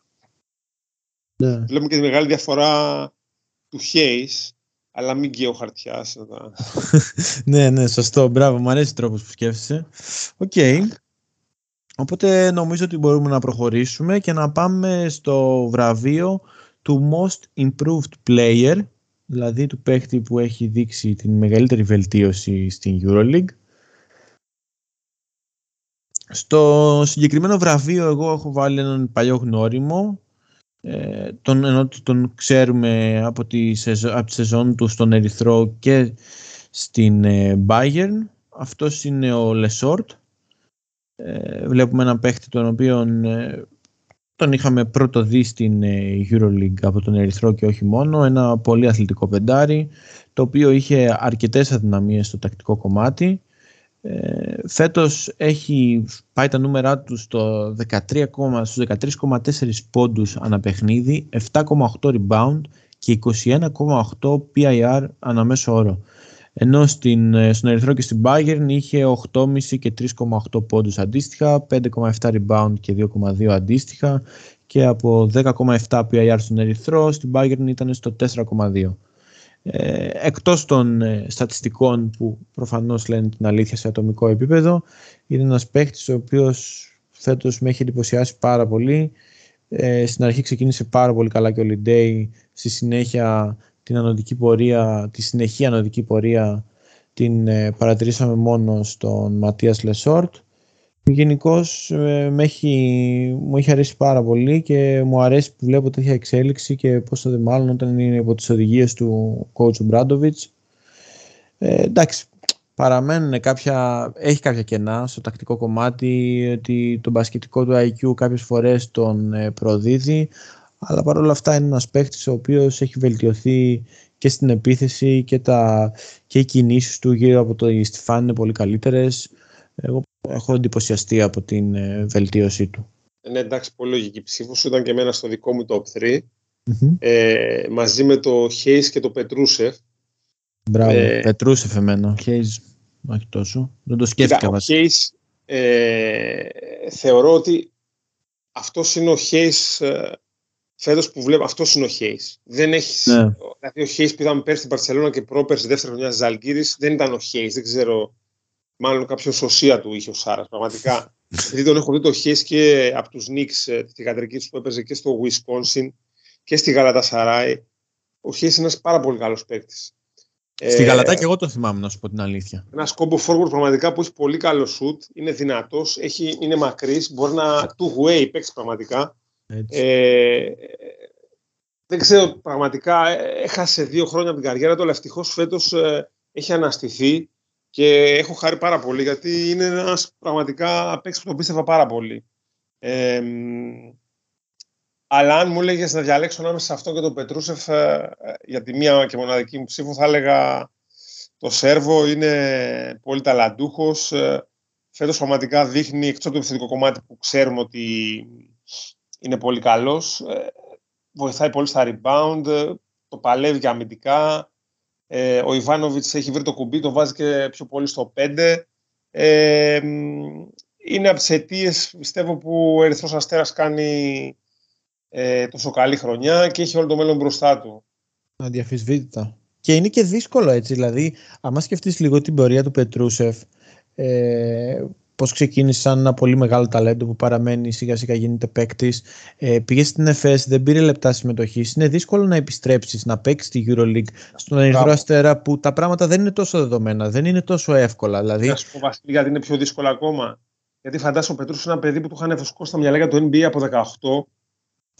Ναι. Βλέπουμε και τη μεγάλη διαφορά του Χέις, αλλά μην καίω χαρτιά. ναι, ναι, σωστό. Μπράβο, μου αρέσει ο τρόπος που σκέφτεσαι. OK. Okay. Οπότε νομίζω ότι μπορούμε να προχωρήσουμε και να πάμε στο βραβείο του Most Improved Player, δηλαδή του παίχτη που έχει δείξει την μεγαλύτερη βελτίωση στην EuroLeague. Στο συγκεκριμένο βραβείο εγώ έχω βάλει έναν παλιό γνώριμο, ε, τον, ενώ τον ξέρουμε από τη, σεζόν, από τη σεζόν του στον Ερυθρό και στην ε, Bayern. Αυτός είναι ο Λεσόρτ, ε, βλέπουμε έναν παίχτη τον οποίο ε, τον είχαμε πρώτο δει στην ε, EuroLeague από τον Ερυθρό και όχι μόνο, ένα πολύ αθλητικό πεντάρι, το οποίο είχε αρκετές αδυναμίες στο τακτικό κομμάτι. Ε, φέτος έχει πάει τα νούμερά του στο 13, στους 13,4 πόντους ανά παιχνίδι, 7,8 rebound και 21,8 PIR ανά μέσο όρο. Ενώ στην, ε, στον Ερυθρό και στην Bayern είχε 8,5 και 3,8 πόντους αντίστοιχα, 5,7 rebound και 2,2 αντίστοιχα και από 10,7 PIR στον Ερυθρό, στην Bayern ήταν στο 4,2. Ε, εκτός των ε, στατιστικών που προφανώς λένε την αλήθεια σε ατομικό επίπεδο, είναι ένας παίχτης ο οποίος φέτος με έχει εντυπωσιάσει πάρα πολύ. Ε, στην αρχή ξεκίνησε πάρα πολύ καλά και ο Λεντέι, στη συνέχεια την ανοδική πορεία, τη συνεχή ανοδική πορεία την ε, παρατηρήσαμε μόνο στον Ματίας Λεσόρτ. Γενικώ ε, μου έχει αρέσει πάρα πολύ και μου αρέσει που βλέπω τέτοια εξέλιξη και πόσο δε μάλλον όταν είναι υπό τις οδηγίες του coach Ομπράντοβιτς. Ε, εντάξει, παραμένουν κάποια, έχει κάποια κενά στο τακτικό κομμάτι, ότι το μπασκετικό του IQ κάποιες φορές τον ε, προδίδει, αλλά παρόλα αυτά είναι ένας παίχτης ο οποίος έχει βελτιωθεί και στην επίθεση και, τα, και οι κινήσεις του γύρω από το Ιστιφάν είναι πολύ καλύτερες. Εγώ έχω εντυπωσιαστεί από την ε, βελτίωσή του. Ναι, εντάξει, πολύ λογική ψήφος. Ήταν και εμένα στο δικό μου top 3. Ε, μαζί με το Χέις και το Πετρούσεφ. Μπράβο, ε, Πετρούσεφ εμένα. Χέις, όχι τόσο. Δεν το σκέφτηκα Ο Χέις, ε, θεωρώ ότι αυτός είναι ο Χέις ε, φέτος που βλέπω, αυτός είναι ο Χέις. Δεν έχει. Ναι. Δηλαδή, ο Χέις που είδαμε πέρσι στην Παρσελόνα και πρόπερσι δεύτερη χρονιά Ζαλγκύρης δεν ήταν ο Χέις. Δεν ξέρω. Μάλλον κάποιος σωσία του είχε ο Σάρας. Πραγματικά. Γιατί τον έχω δει το Χέις και από τους Νίξ ε, τη θηγατρική που έπαιζε και στο Wisconsin και στη Γαλατά Σαράι. Ο Χέις είναι ένας πάρα πολύ καλός παίκτης. Στη Γαλατά και εγώ το θυμάμαι, να σου πω την αλήθεια. Ένας κόμπο forward πραγματικά που έχει πολύ καλό shoot, είναι δυνατός, είναι μακρύς, μπορεί να two way παίξει πραγματικά. Ε, δεν ξέρω πραγματικά, έχασε δύο χρόνια από την καριέρα του, αλλά ευτυχώς φέτος ε, έχει αναστηθεί και έχω χάρη πάρα πολύ γιατί είναι ένας πραγματικά παίκτη που τον πίστευα πάρα πολύ. Ε, αλλά αν μου έλεγες να διαλέξω ανάμεσα σε αυτό και τον Πετρούσεφ ε, για τη μία και μοναδική μου ψήφο, θα έλεγα το Σέρβο είναι πολύ ταλαντούχος. Ε, φέτος πραγματικά δείχνει, εκτός από το επιθετικό κομμάτι που ξέρουμε ότι είναι πολύ καλός, ε, βοηθάει πολύ στα rebound, το παλεύει και αμυντικά. Ο Ιβάνοβιτς έχει βρει το κουμπί, το βάζει και πιο πολύ στο 5. είναι από τις αιτίες, πιστεύω, που ο Ερυθρός Αστέρας κάνει ε, τόσο καλή χρονιά και έχει όλο το μέλλον μπροστά του. Αδιαφυσβήτητα. Και είναι και δύσκολο έτσι, δηλαδή, άμα σκεφτείς λίγο την πορεία του Πετρούσεφ, ε, πώς ξεκίνησε σαν ένα πολύ μεγάλο ταλέντο που παραμένει σιγά σιγά γίνεται παίκτης. Ε, πήγες στην ΕΦΕΣ, δεν πήρε λεπτά συμμετοχής. Είναι δύσκολο να επιστρέψεις, να παίξεις στη Euroleague στον Ερυθρό Αστέρα που τα πράγματα δεν είναι τόσο δεδομένα, δεν είναι τόσο εύκολα. Δηλαδή... Να σου πω Βασίλη, γιατί είναι πιο δύσκολο ακόμα. Γιατί φαντάζομαι ο Πετρούσεφ είναι ένα παιδί που του είχαν φουσκώσει στα μυαλά για το NBA από 18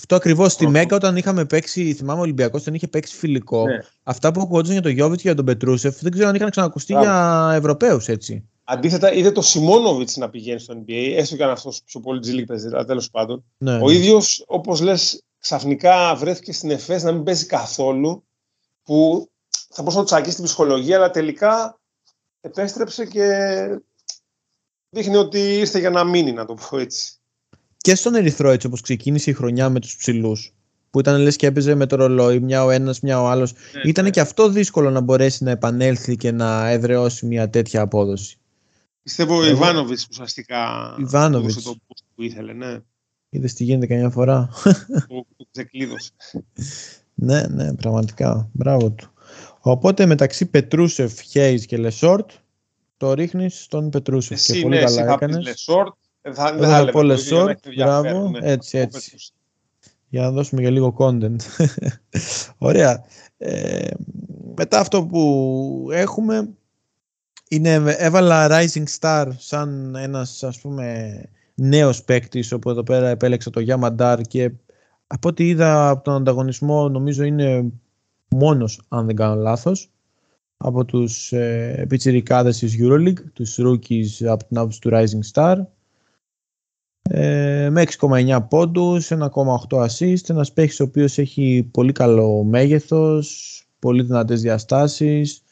αυτό ακριβώς. Στη Μέγκα, όταν είχαμε παίξει, θυμάμαι ο Ολυμπιακός, τον είχε παίξει φιλικό. Ναι. Αυτά που ακούγονταν για τον Γιώβιτ και για τον Πετρούσεφ δεν ξέρω αν είχαν ξανακουστεί για Ευρωπαίους έτσι. Αντίθετα, είδε το Σιμόνοβιτ να πηγαίνει στο NBA, έστω και αν αυτός πιο πολύ τζιλίκ παίζει, αλλά τέλος πάντων. Ναι, ο ναι. ίδιος, όπως λες, ξαφνικά βρέθηκε στην ΕΦΕΣ να μην παίζει καθόλου. Που θα μπορούσε να του τσακίσει την ψυχολογία, αλλά τελικά επέστρεψε και δείχνει ότι ήρθε για να μείνει, να το πω έτσι και στον Ερυθρό έτσι όπως ξεκίνησε η χρονιά με τους ψηλούς. που ήταν λες και έπαιζε με το ρολόι μια ο ένας μια ο άλλος ναι, ήταν ναι. και αυτό δύσκολο να μπορέσει να επανέλθει και να εδραιώσει μια τέτοια απόδοση Πιστεύω ο Ιβάνοβιτς ουσιαστικά Ιβάνοβιτς το που ήθελε ναι. Είδες τι γίνεται καμιά φορά το, το ξεκλείδωσε ναι ναι πραγματικά μπράβο του οπότε μεταξύ Πετρούσεφ, Χέις και Λεσόρτ το ρίχνεις στον Πετρούσεφ Εσύ, και πολύ ναι, καλά έκανες. Λεσόρτ ε, θα, δεν θα πω μπράβο, έτσι, έτσι. Για να δώσουμε για λίγο content. Ωραία. Ε, μετά αυτό που έχουμε είναι, έβαλα Rising Star σαν ένας ας πούμε νέος παίκτης όπου εδώ πέρα επέλεξα το Ντάρ και από ό,τι είδα από τον ανταγωνισμό νομίζω είναι μόνος αν δεν κάνω λάθος από τους ε, πιτσιρικάδες της EuroLeague, τους rookies από την άποψη του Rising Star. Ε, με 6,9 πόντους, 1,8 assist, ένας παίχτης ο οποίος έχει πολύ καλό μέγεθος, πολύ δυνατές διαστάσεις,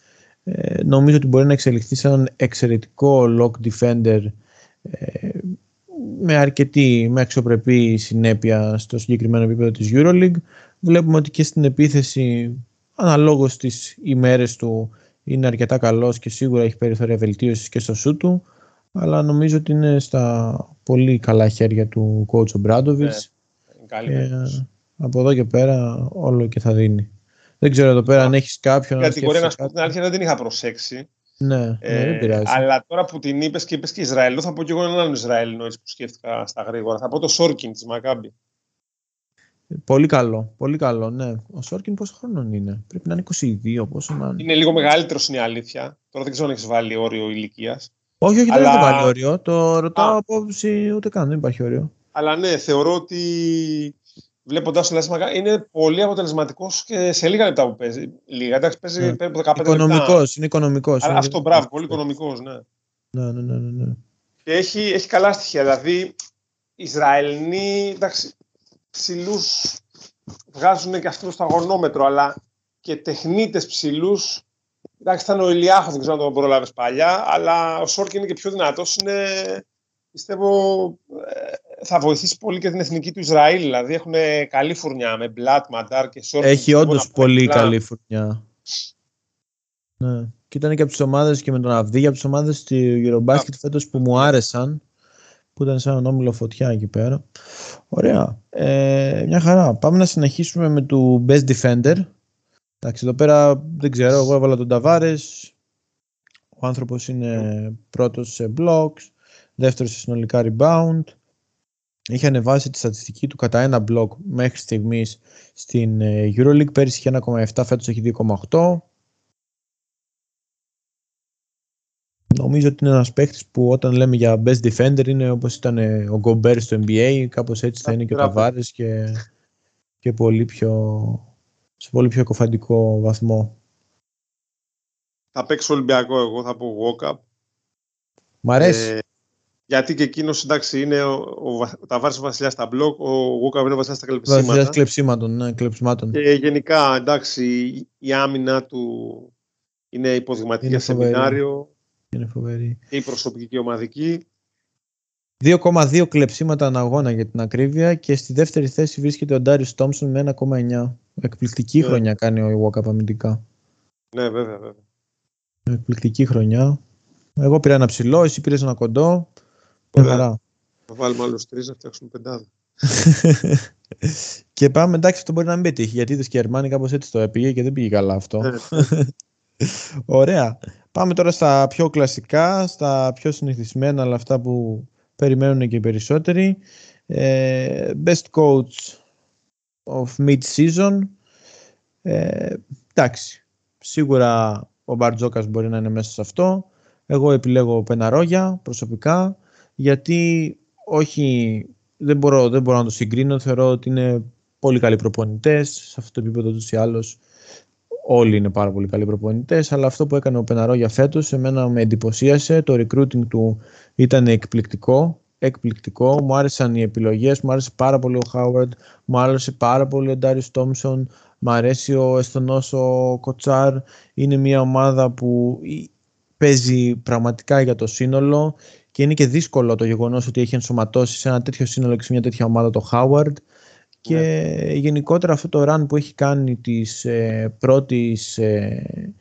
ε, νομίζω ότι μπορεί να εξελιχθεί σε έναν εξαιρετικό lock defender ε, με αρκετή, με αξιοπρεπή συνέπεια στο συγκεκριμένο επίπεδο της EuroLeague. Βλέπουμε ότι και στην επίθεση αναλόγως τις ημέρες του είναι αρκετά καλός και σίγουρα έχει περιθώρια βελτίωσης και στο σου του αλλά νομίζω ότι είναι στα πολύ καλά χέρια του coach Μπράντοβιτς ναι, από εδώ και πέρα όλο και θα δίνει. Δεν ξέρω εδώ πέρα αν έχεις κάποιον. την κατηγορία να σου πω την αλήθεια δεν την είχα προσέξει. Ναι, ναι ε, δεν πειράζει. Αλλά τώρα που την είπες και είπες και Ισραηλό, θα πω και εγώ έναν άλλον Ισραηλινό που σκέφτηκα στα γρήγορα. Θα πω το Σόρκιν της Μακάμπη. Πολύ καλό, πολύ καλό, ναι. Ο Σόρκιν πόσο χρόνο είναι, πρέπει να είναι 22, πόσο να είναι. Είναι λίγο μεγαλύτερος είναι η αλήθεια. Τώρα δεν ξέρω αν έχεις βάλει όριο ηλικίας. Όχι, όχι, αλλά... δεν βάλει όριο. Το ρωτάω από άποψη ούτε καν, δεν υπάρχει όριο. Αλλά ναι, θεωρώ ότι βλέποντα τον Λάσμα είναι πολύ αποτελεσματικός και σε λίγα λεπτά που παίζει. Λίγα, εντάξει, παίζει ναι. περίπου 15 οικονομικός, λεπτά. Είναι οικονομικός. Αυτό, μπράβο, πολύ οικονομικός, ναι. Ναι, ναι, ναι, ναι. ναι. Και έχει, έχει καλά στοιχεία. Δηλαδή, οι Ισραηλοί, εντάξει, ψηλούς βγάζουν και αυτού στο αγωνόμετρο, αλλά και τεχνίτες ψηλούς Εντάξει, ήταν ο Ηλιάχος, δεν ξέρω αν τον πρόλαβε παλιά, αλλά ο Σόρκ είναι και πιο δυνατός. Είναι, πιστεύω, ε, θα βοηθήσει πολύ και την εθνική του Ισραήλ. Δηλαδή έχουν καλή φουρνιά με Μπλατ, Μαντάρ και Σόρκ. Έχει όντως πολύ καλή φουρνιά. Ναι. Και ήταν και από τις ομάδες και με τον Αυδί από τις ομάδες του Eurobasket φέτος που μου άρεσαν. Που ήταν σαν όμιλο φωτιά εκεί πέρα. Ωραία. Ε, μια χαρά. Πάμε να συνεχίσουμε με το Best Defender Εντάξει, εδώ πέρα δεν ξέρω, εγώ έβαλα τον Ταβάρες. Ο άνθρωπος είναι πρώτος σε blocks, δεύτερος σε συνολικά rebound. Είχε ανεβάσει τη στατιστική του κατά ένα block μέχρι στιγμής στην ε, EuroLeague. Πέρυσι είχε 1,7, φέτος έχει 2,8. Νομίζω ότι είναι ένας παίχτης που όταν λέμε για best defender είναι όπως ήταν ο Gobert στο NBA, κάπως έτσι θα είναι και ο Ταβάρες και, και πολύ πιο, σε πολύ πιο κοφαντικό βαθμό. Θα παίξω Ολυμπιακό εγώ, θα πω walk-up. Μ' αρέσει. Ε, γιατί και εκείνος εντάξει είναι ο, ο, ο Ταβάρη ο Βασιλιάς στα μπλοκ, ο Γούκα είναι ο Βασιλιάς στα κλεψίματα. Βασιλιάς κλεψίματων, ναι, κλεψιμάτων. Και γενικά εντάξει η άμυνα του είναι υποδειγματική για σεμινάριο. Είναι φοβερή. Και η προσωπική και η ομαδική. 2,2 κλεψίματα αναγώνα για την ακρίβεια και στη δεύτερη θέση βρίσκεται ο Ντάριο Τόμσον με 1,9. Εκπληκτική ναι. χρονιά κάνει ο Ιουόκα αμυντικά. Ναι, βέβαια, βέβαια. Εκπληκτική χρονιά. Εγώ πήρα ένα ψηλό, εσύ πήρες ένα κοντό. Ωραία. Θα βάλουμε άλλους τρεις να φτιάξουμε πεντάδα. και πάμε, εντάξει, αυτό μπορεί να μην πετύχει γιατί το Σκερμάνι κάπως έτσι το έπηγε και δεν πήγε καλά αυτό. Ναι, ναι. Ωραία. Πάμε τώρα στα πιο κλασικά, στα πιο συνηθισμένα, αλλά αυτά που περιμένουν και οι περισσότεροι. Ε, best coach of mid-season. Ε, εντάξει, σίγουρα ο Μπαρτζόκας μπορεί να είναι μέσα σε αυτό. Εγώ επιλέγω Πεναρόγια προσωπικά, γιατί όχι, δεν μπορώ, δεν μπορώ να το συγκρίνω, θεωρώ ότι είναι πολύ καλοί προπονητές, σε αυτό το επίπεδο τους ή άλλως όλοι είναι πάρα πολύ καλοί προπονητές, αλλά αυτό που έκανε ο Πεναρόγια φέτος, εμένα με εντυπωσίασε, το recruiting του ήταν εκπληκτικό, εκπληκτικό. Μου άρεσαν οι επιλογές, μου άρεσε πάρα πολύ ο Χάουαρντ, μου άρεσε πάρα πολύ ο Ντάρις Τόμσον, μου αρέσει ο Εστονός ο Κοτσάρ. Είναι μια ομάδα που παίζει πραγματικά για το σύνολο και είναι και δύσκολο το γεγονός ότι έχει ενσωματώσει σε ένα τέτοιο σύνολο και σε μια τέτοια ομάδα το Χάουαρντ. Και ναι. γενικότερα αυτό το run που έχει κάνει της, ε, πρώτης, ε,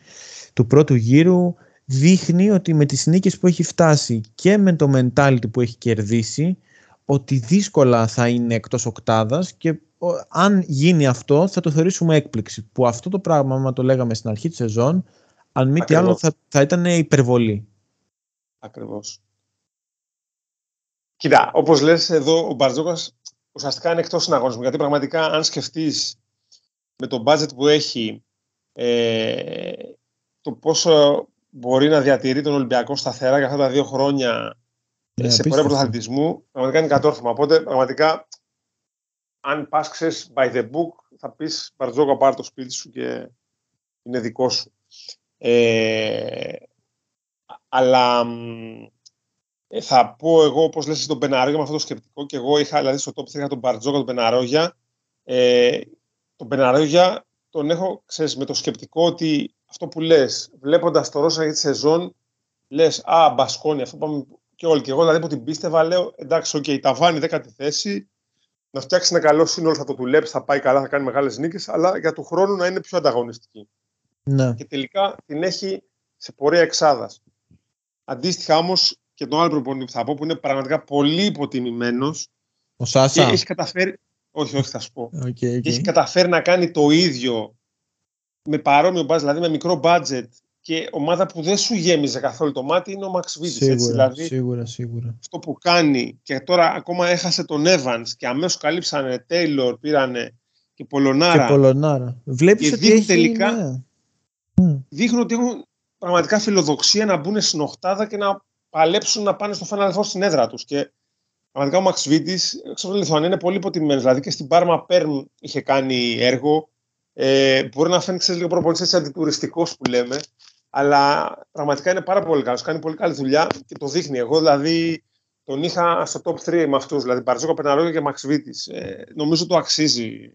του πρώτου γύρου δείχνει ότι με τις νίκες που έχει φτάσει και με το mentality που έχει κερδίσει ότι δύσκολα θα είναι εκτός οκτάδας και αν γίνει αυτό θα το θεωρήσουμε έκπληξη που αυτό το πράγμα άμα το λέγαμε στην αρχή της σεζόν αν μη τι άλλο θα, θα ήταν υπερβολή. Ακριβώς. Κοίτα, όπως λες εδώ ο Μπαρτζόκας ουσιαστικά είναι εκτός συναγωνισμού γιατί πραγματικά αν σκεφτείς με το budget που έχει ε, το πόσο μπορεί να διατηρεί τον Ολυμπιακό σταθερά για αυτά τα δύο χρόνια ναι, σε πορεία πρωταθλητισμού, πραγματικά είναι κατόρθωμα. Οπότε, πραγματικά, αν πας by the book, θα πεις Μπαρτζόκα, πάρει το σπίτι σου και είναι δικό σου. Ε, αλλά ε, θα πω εγώ, όπως λες στον Πεναρόγια, με αυτό το σκεπτικό, και εγώ είχα δηλαδή στο top 3 τον Μπαρτζόκα, τον Πεναρόγια. Ε, τον Πεναρόγια τον έχω, ξέρεις, με το σκεπτικό ότι αυτό που λες, βλέποντας το Ρώσα για τη σεζόν, λες, Α, Μπασκόνια, αυτό πάμε και όλοι. Και εγώ δηλαδή που την πίστευα, λέω, εντάξει, OK, okay, ταβάνι δέκατη θέση, να φτιάξει ένα καλό σύνολο, θα το δουλέψει, θα πάει καλά, θα κάνει μεγάλες νίκες, αλλά για του χρόνου να είναι πιο ανταγωνιστική. Ναι. Και τελικά την έχει σε πορεία εξάδας. Αντίστοιχα όμως και τον άλλο προπονητή που θα πω που είναι πραγματικά πολύ υποτιμημένος. Ο Σάσα. Και έχει καταφέρει. Όχι, όχι, θα σου πω. Okay, okay. Και έχει καταφέρει να κάνει το ίδιο με παρόμοιο μπάζ, δηλαδή με μικρό budget και ομάδα που δεν σου γέμιζε καθόλου το μάτι είναι ο Max Vitis. Σίγουρα, έτσι, δηλαδή, σίγουρα, σίγουρα. Αυτό που κάνει και τώρα ακόμα έχασε τον Evans και αμέσως καλύψανε Taylor, πήρανε και Πολωνάρα. Και Πολωνάρα. Βλέπεις ότι έχει, τελικά, ναι. δείχνουν ότι έχουν πραγματικά φιλοδοξία να μπουν στην οχτάδα και να παλέψουν να πάνε στο Final Four στην έδρα τους. Και πραγματικά ο Max Vitis, ξέρω Λιθουανία, είναι πολύ υποτιμημένος. Δηλαδή και στην Parma Perm είχε κάνει έργο, ε, μπορεί να φαίνεται λίγο προπονητής αντιτουριστικός που λέμε, αλλά πραγματικά είναι πάρα πολύ καλός. Κάνει πολύ καλή δουλειά και το δείχνει. Εγώ δηλαδή τον είχα στο top 3 με αυτούς, δηλαδή Μπαρτζόκα Πεναρόγια και Μαξβίτη. Ε, νομίζω το αξίζει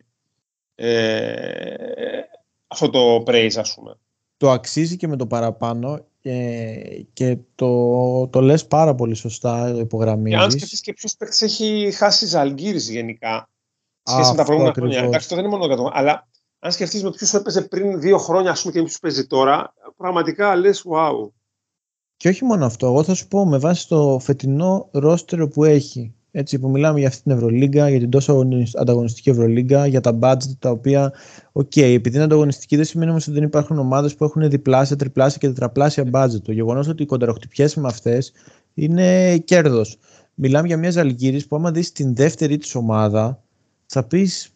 ε, αυτό το praise, ας πούμε. Το αξίζει και με το παραπάνω ε, και το, το λες πάρα πολύ σωστά, υπογραμμίζεις. Και αν σκεφτείς και ποιος παίκτης έχει χάσει Ζαλγκύρης γενικά, σχέση με τα προηγούμενα χρόνια. Εντάξει, το δεν είναι μόνο το αλλά αν σκεφτείς με ποιους έπαιζε πριν δύο χρόνια ας πούμε, και με ποιους παίζει τώρα, πραγματικά λες, wow. Και όχι μόνο αυτό, εγώ θα σου πω με βάση το φετινό ρόστερ που έχει. Έτσι που μιλάμε για αυτή την Ευρωλίγκα, για την τόσο ανταγωνιστική Ευρωλίγκα, για τα budget τα οποία, OK, okay, επειδή είναι ανταγωνιστική δεν σημαίνει όμως ότι δεν υπάρχουν ομάδες που έχουν διπλάσια, τριπλάσια και τετραπλάσια budget. Το γεγονός ότι κονταροχτυπιέται με αυτές είναι κέρδος. Μιλάμε για μια Ζαλγκύρη που άμα δεις την δεύτερη της ομάδα, θα πεις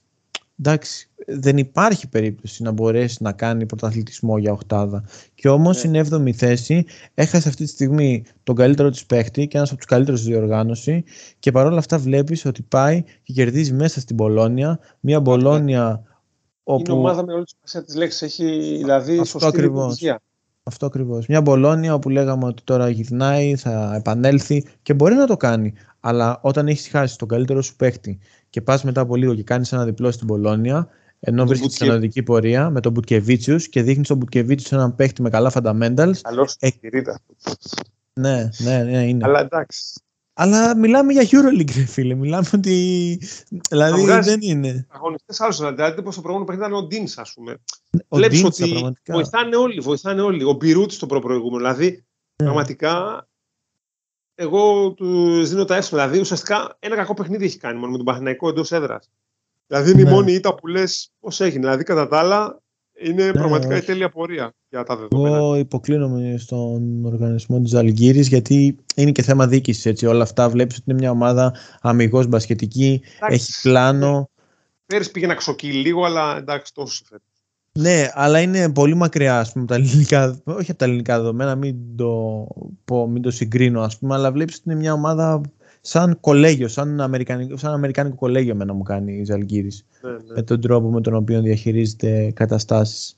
εντάξει, δεν υπάρχει περίπτωση να μπορέσει να κάνει πρωταθλητισμό για οχτάδα. Και όμως Ναι. είναι 7η θέση, έχασε αυτή τη στιγμή τον καλύτερο της παίχτη και ένας από τους καλύτερους στη διοργάνωση. Και παρόλα αυτά βλέπεις ότι πάει και κερδίζει μέσα στην Πολώνια. Μια Πολώνια όπου. Είναι ομάδα με όλη τη σημασία της λέξης. Έχει δηλαδή Αυτό σωστή ακριβώς. λειτουργία. Αυτό ακριβώς. Μια Μπολόνια όπου λέγαμε ότι τώρα γυρνάει, θα επανέλθει και μπορεί να το κάνει. Αλλά όταν έχεις χάσει τον καλύτερο σου παίχτη και πας μετά από λίγο και κάνεις ένα διπλό στην Πολόνια, ενώ τον βρίσκεται σε Μπουτκε- ανωδική πορεία με τον Μπουτκεβίτσιου και δείχνεις τον Μπουτκεβίτσιου έναν παίχτη με καλά fundamentals. Καλός Ε, στη ρήτα. Ναι, ναι, ναι, είναι. Αλλά εντάξει. Αλλά μιλάμε για Euroleague, ρε φίλε. Μιλάμε ότι. Δηλαδή βγάζει- δεν είναι. Αγωνιστές άλλους. Δηλαδή, πώ το προηγούμενο παιχνίδι ήταν ο Ντίνς, ας πούμε. Ο Βλέπεις Ντίντσα, ότι πραγματικά. βοηθάνε όλοι. Βοηθάνε όλοι. Ο Μπιρούτ στο προπροηγούμενο. Δηλαδή, Ναι. πραγματικά, εγώ του δίνω τα εύσημα. Δηλαδή, ουσιαστικά ένα κακό παιχνίδι έχει κάνει μόνο με τον Παθηναϊκό εντός έδρας. Δηλαδή, είναι Ναι. η μόνη ήττα που λες πώς έγινε. Δηλαδή, κατά τα άλλα, είναι πραγματικά η όχι. τέλεια πορεία για τα δεδομένα. Εγώ υποκλίνομαι στον οργανισμό της Αλγύρης γιατί είναι και θέμα δίκησης έτσι. Όλα αυτά βλέπεις ότι είναι μια ομάδα αμυγός μπασκετική, Εντάξει, έχει πλάνο. Πέρυσι πήγε να ξοκύλει λίγο, αλλά εντάξει, τόσο φέτο. Ναι, αλλά είναι πολύ μακριά ας πούμε, από τα ελληνικά, όχι από τα ελληνικά δεδομένα, μην το, πω, μην το συγκρίνω ας πούμε, αλλά βλέπεις ότι είναι μια ομάδα σαν κολέγιο, σαν αμερικανικό, σαν αμερικάνικο κολέγιο εμένα μου κάνει η Ζαλγκύρης. Ναι, ναι. με τον τρόπο με τον οποίο διαχειρίζεται καταστάσεις.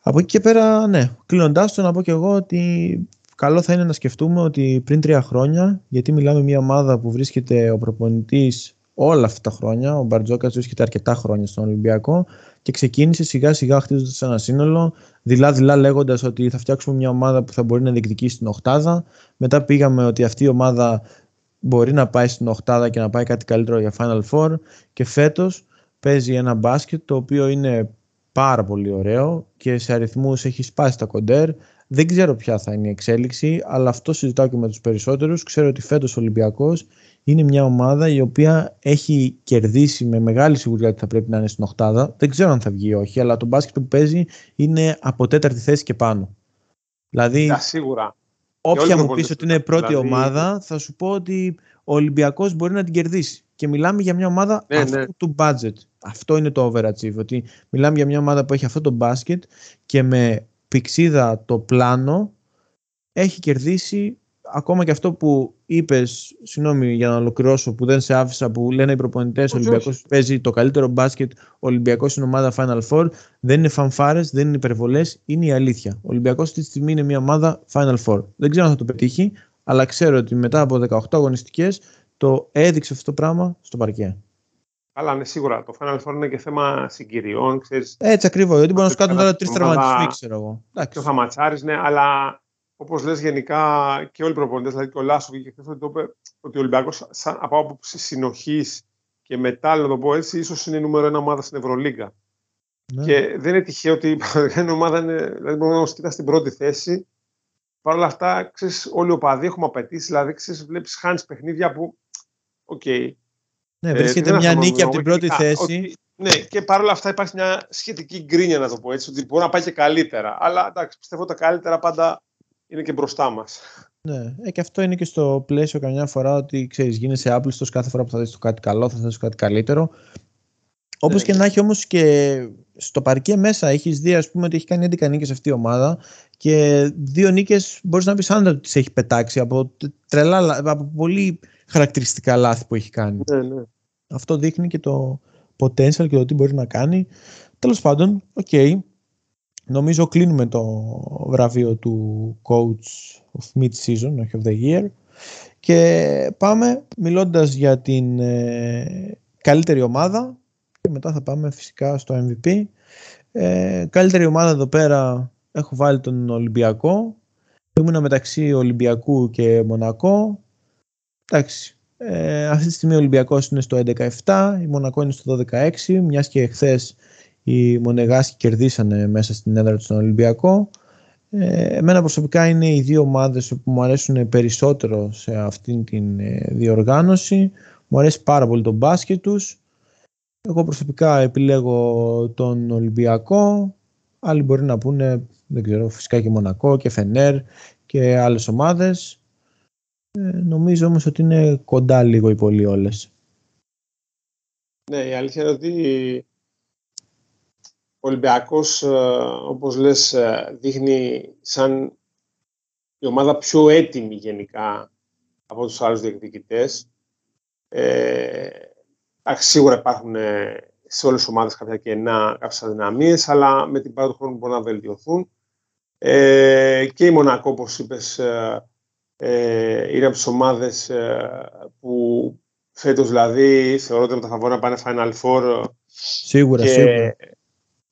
Από εκεί και πέρα, ναι, κλείνοντάς το να πω και εγώ ότι καλό θα είναι να σκεφτούμε ότι πριν τρία χρόνια, γιατί μιλάμε μια ομάδα που βρίσκεται ο προπονητής όλα αυτά τα χρόνια, ο Μπαρτζόκας βρίσκεται αρκετά χρόνια στον Ολυμπιακό και ξεκίνησε σιγά σιγά χτίζοντας ένα σύνολο, δειλά-δειλά λέγοντας ότι θα φτιάξουμε μια ομάδα που θα μπορεί να διεκδικήσει την οχτάδα. Μετά πήγαμε ότι αυτή η ομάδα μπορεί να πάει στην οχτάδα και να πάει κάτι καλύτερο για Final Four και φέτος παίζει ένα μπάσκετ το οποίο είναι πάρα πολύ ωραίο και σε αριθμούς έχει σπάσει τα κοντέρ. Δεν ξέρω ποια θα είναι η εξέλιξη, αλλά αυτό συζητάω και με τους περισσότερους. Ξέρω ότι φέτος ο Ολυμπιακός είναι μια ομάδα η οποία έχει κερδίσει με μεγάλη σιγουριά ότι θα πρέπει να είναι στην οχτάδα. Δεν ξέρω αν θα βγει ή όχι, αλλά το μπάσκετ που παίζει είναι από τέταρτη θέση και πάνω. Δηλαδή, Για σίγουρα. όλοι όποια οι μου προπονητές πεις ότι είναι πρώτη δηλαδή- ομάδα, θα σου πω ότι ο Ολυμπιακός μπορεί να την κερδίσει. Και μιλάμε για μια ομάδα Ναι, αυτού ναι. του budget. Αυτό είναι το overachieve. Ότι μιλάμε για μια ομάδα που έχει αυτό το μπάσκετ και με πηξίδα το πλάνο έχει κερδίσει ακόμα και αυτό που είπες, συγγνώμη για να ολοκληρώσω που δεν σε άφησα, που λένε οι προπονητές: Ο Όχι, Ολυμπιακός όχι. παίζει το καλύτερο μπάσκετ. Ο Ολυμπιακός είναι ομάδα Final Four. Δεν είναι φανφάρες, δεν είναι υπερβολές. Είναι η αλήθεια. Ο Ολυμπιακός αυτή τη στιγμή είναι μια ομάδα Final Four. Δεν ξέρω αν θα το πετύχει, αλλά ξέρω ότι μετά από 18 αγωνιστικές το έδειξε αυτό το πράγμα στο παρκέ. Αλλά ναι, σίγουρα. Το Final Four είναι και θέμα συγκυριών, ξέρεις. Έτσι ακριβώς. Γιατί μπορεί να σου κάνουν τώρα τρεις Ομάδα- τραυματισμοί, ξέρω εγώ. Και Εντάξει. θα ματσάρεις, ναι, αλλά όπως λες γενικά και όλοι οι προπονητές, δηλαδή και ο Λάσο βγήκε χθες ότι το είπε ότι ο Ολυμπιακός σαν, από άποψη συνοχής και μετά, να το πω έτσι, ίσως είναι η νούμερο ένα ομάδα στην Ευρωλίγκα. Ναι. Και δεν είναι τυχαίο ότι η ομάδα είναι, δηλαδή μπορεί να μας κοίτα στην πρώτη θέση. Παρ' όλα αυτά, ξέρεις, όλοι οι οπαδοί έχουμε απαιτήσεις, δηλαδή ξέρεις, βλέπεις χάνεις παιχνίδια που, οκ, Ναι, ε, βρίσκεται δεν μια θα νίκη από την πρώτη γενικά, θέση. ότι- ναι, και παρόλα αυτά υπάρχει μια σχετική γκρίνια, να το πω έτσι, ότι μπορεί να πάει και καλύτερα. Αλλά εντάξει, πιστεύω τα καλύτερα πάντα είναι και μπροστά μας. Ναι, ε, και αυτό είναι και στο πλαίσιο καμιά φορά ότι ξέρεις, γίνεσαι άπληστος κάθε φορά που θα δεις το κάτι καλό, θα δεις το κάτι καλύτερο. Όπως Ναι. και να έχει όμως και στο παρκέ μέσα έχεις δει ας πούμε ότι έχει κάνει 11 νίκες αυτή η ομάδα και δύο νίκες μπορείς να πεις άνετα ότι τις έχει πετάξει από, τρελά, λα- από πολύ χαρακτηριστικά λάθη που έχει κάνει. Ναι, ναι. Αυτό δείχνει και το potential και το τι μπορεί να κάνει. Τέλος πάντων, οκ. Νομίζω κλείνουμε το βραβείο του coach of mid-season, όχι of the year. Και πάμε μιλώντας για την ε, καλύτερη ομάδα και μετά θα πάμε φυσικά στο MVP. Ε, καλύτερη ομάδα εδώ πέρα έχω βάλει τον Ολυμπιακό. Ήμουνα μεταξύ Ολυμπιακού και Μονακό. Εντάξει, ε, αυτή τη στιγμή ο Ολυμπιακός είναι στο 11-7, η Μονακό είναι στο 12-6, μιας και χθες οι Μονεγάσκοι κερδίσανε μέσα στην έδρα του στον Ολυμπιακό. Ε, εμένα προσωπικά είναι οι δύο ομάδες που μου αρέσουν περισσότερο σε αυτήν την ε, διοργάνωση. Μου αρέσει πάρα πολύ το μπάσκετ τους. Εγώ προσωπικά επιλέγω τον Ολυμπιακό. Άλλοι μπορεί να πούνε, δεν ξέρω, φυσικά και Μονακό και Φενέρ και άλλες ομάδες. Ε, νομίζω όμως ότι είναι κοντά λίγο οι πολύ όλες. ναι, η αλήθεια είναι ότι ο Ολυμπιακός, ε, όπως λες, ε, δείχνει σαν η ομάδα πιο έτοιμη γενικά από τους άλλους διεκδικητές. Ε, σίγουρα υπάρχουν ε, σε όλες τις ομάδες κάποια κενά, κάποιες αδυναμίες, αλλά με την πάρα του χρόνου μπορούν να βελτιωθούν. Ε, και η Μονακό, όπως είπες, ε, ε, είναι από τις ομάδες που φέτος δηλαδή θεωρώ ότι με τα φαβόρα να πάνε Final Four. Σίγουρα, και σίγουρα.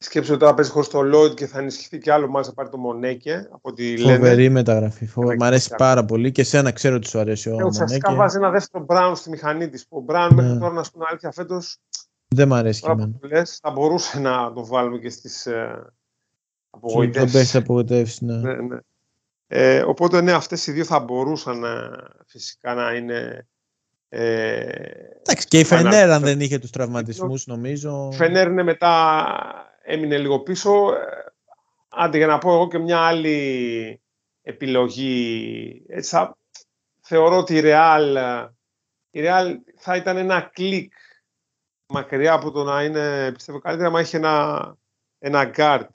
Σκέψτε ότι τώρα παίζει χωρίς το Lloyd και θα ενισχυθεί και άλλο μάλιστα πάρει το Μονέκε από τη Φοβερή λένε. μεταγραφή. Φοβερή. Μ' αρέσει πάρα πολύ και εσένα ξέρω ότι σου αρέσει ο Μονέκε. Ουσιαστικά βάζει ένα δεύτερο Μπράουν στη μηχανή της. Ο Μπράουν ναι. μέχρι τώρα, να σου πούμε αλήθεια, φέτος. Δεν μ' αρέσει και εμένα. Λες, θα μπορούσε να το βάλουμε και στις ε, απογοητεύσεις. Θα απογοητεύσεις, ναι. ναι, ναι. Ε, οπότε ναι, αυτές οι δύο θα μπορούσαν ε, φυσικά να είναι ε, Εντάξει, και η Φενέρ αν δεν είχε τους τραυματισμούς νομίζω. Η Φενέρ είναι μετά έμεινε λίγο πίσω. Ε, άντε για να πω εγώ και μια άλλη επιλογή. Έτσι, θα, θεωρώ ότι η Real, η Real θα ήταν ένα κλικ μακριά από το να είναι, πιστεύω καλύτερα, μα είχε ένα, ένα guard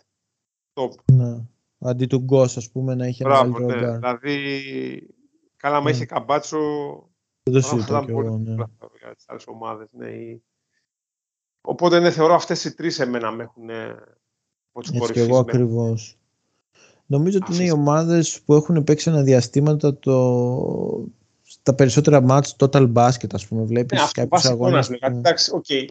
top. Ναι. Αντί του Γκος, ας πούμε, να είχε Μπράβο, ένα ναι. guard. Δηλαδή, καλά, μα είχε καμπάτσο, δεν το συζητώ κι εγώ, ναι. Για τις άλλες ομάδες, ναι. Οπότε ναι, θεωρώ αυτές οι τρεις εμένα με έχουν Έτσι και εγώ ακριβώς. Νομίζω ότι είναι οι ομάδες που έχουν παίξει ένα διαστήματα το... τα περισσότερα μάτς total basket, ας πούμε. Βλέπεις ναι, κάποιους αγώνες. Που... Εντάξει, OK. Okay.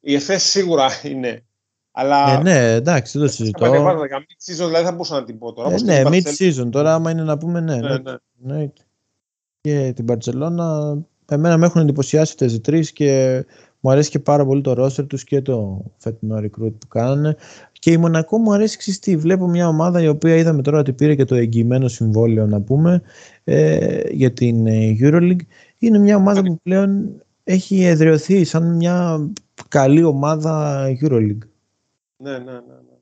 Η ΕΦΕΣ σίγουρα είναι. Αλλά... Ε, ναι, εντάξει, δεν το συζητώ. Για mid-season δηλαδή θα μπορούσα να την πω τώρα. Ε, ναι, mid-season. Τώρα άμα είναι να πούμε ναι. ναι, ναι. ναι. Και την Barcelona, εμένα με έχουν εντυπωσιάσει αυτές οι τρεις και μου αρέσει και πάρα πολύ το roster τους και το φετινό recruit που κάνανε. Και η Μονακό μου αρέσει ξυστή. Βλέπω μια ομάδα η οποία είδαμε τώρα ότι πήρε και το εγγυημένο συμβόλαιο να πούμε ε, για την ε, Euroleague. Είναι μια ομάδα που πλέον έχει εδραιωθεί σαν μια καλή ομάδα Euroleague. Ναι, ναι, ναι. ναι.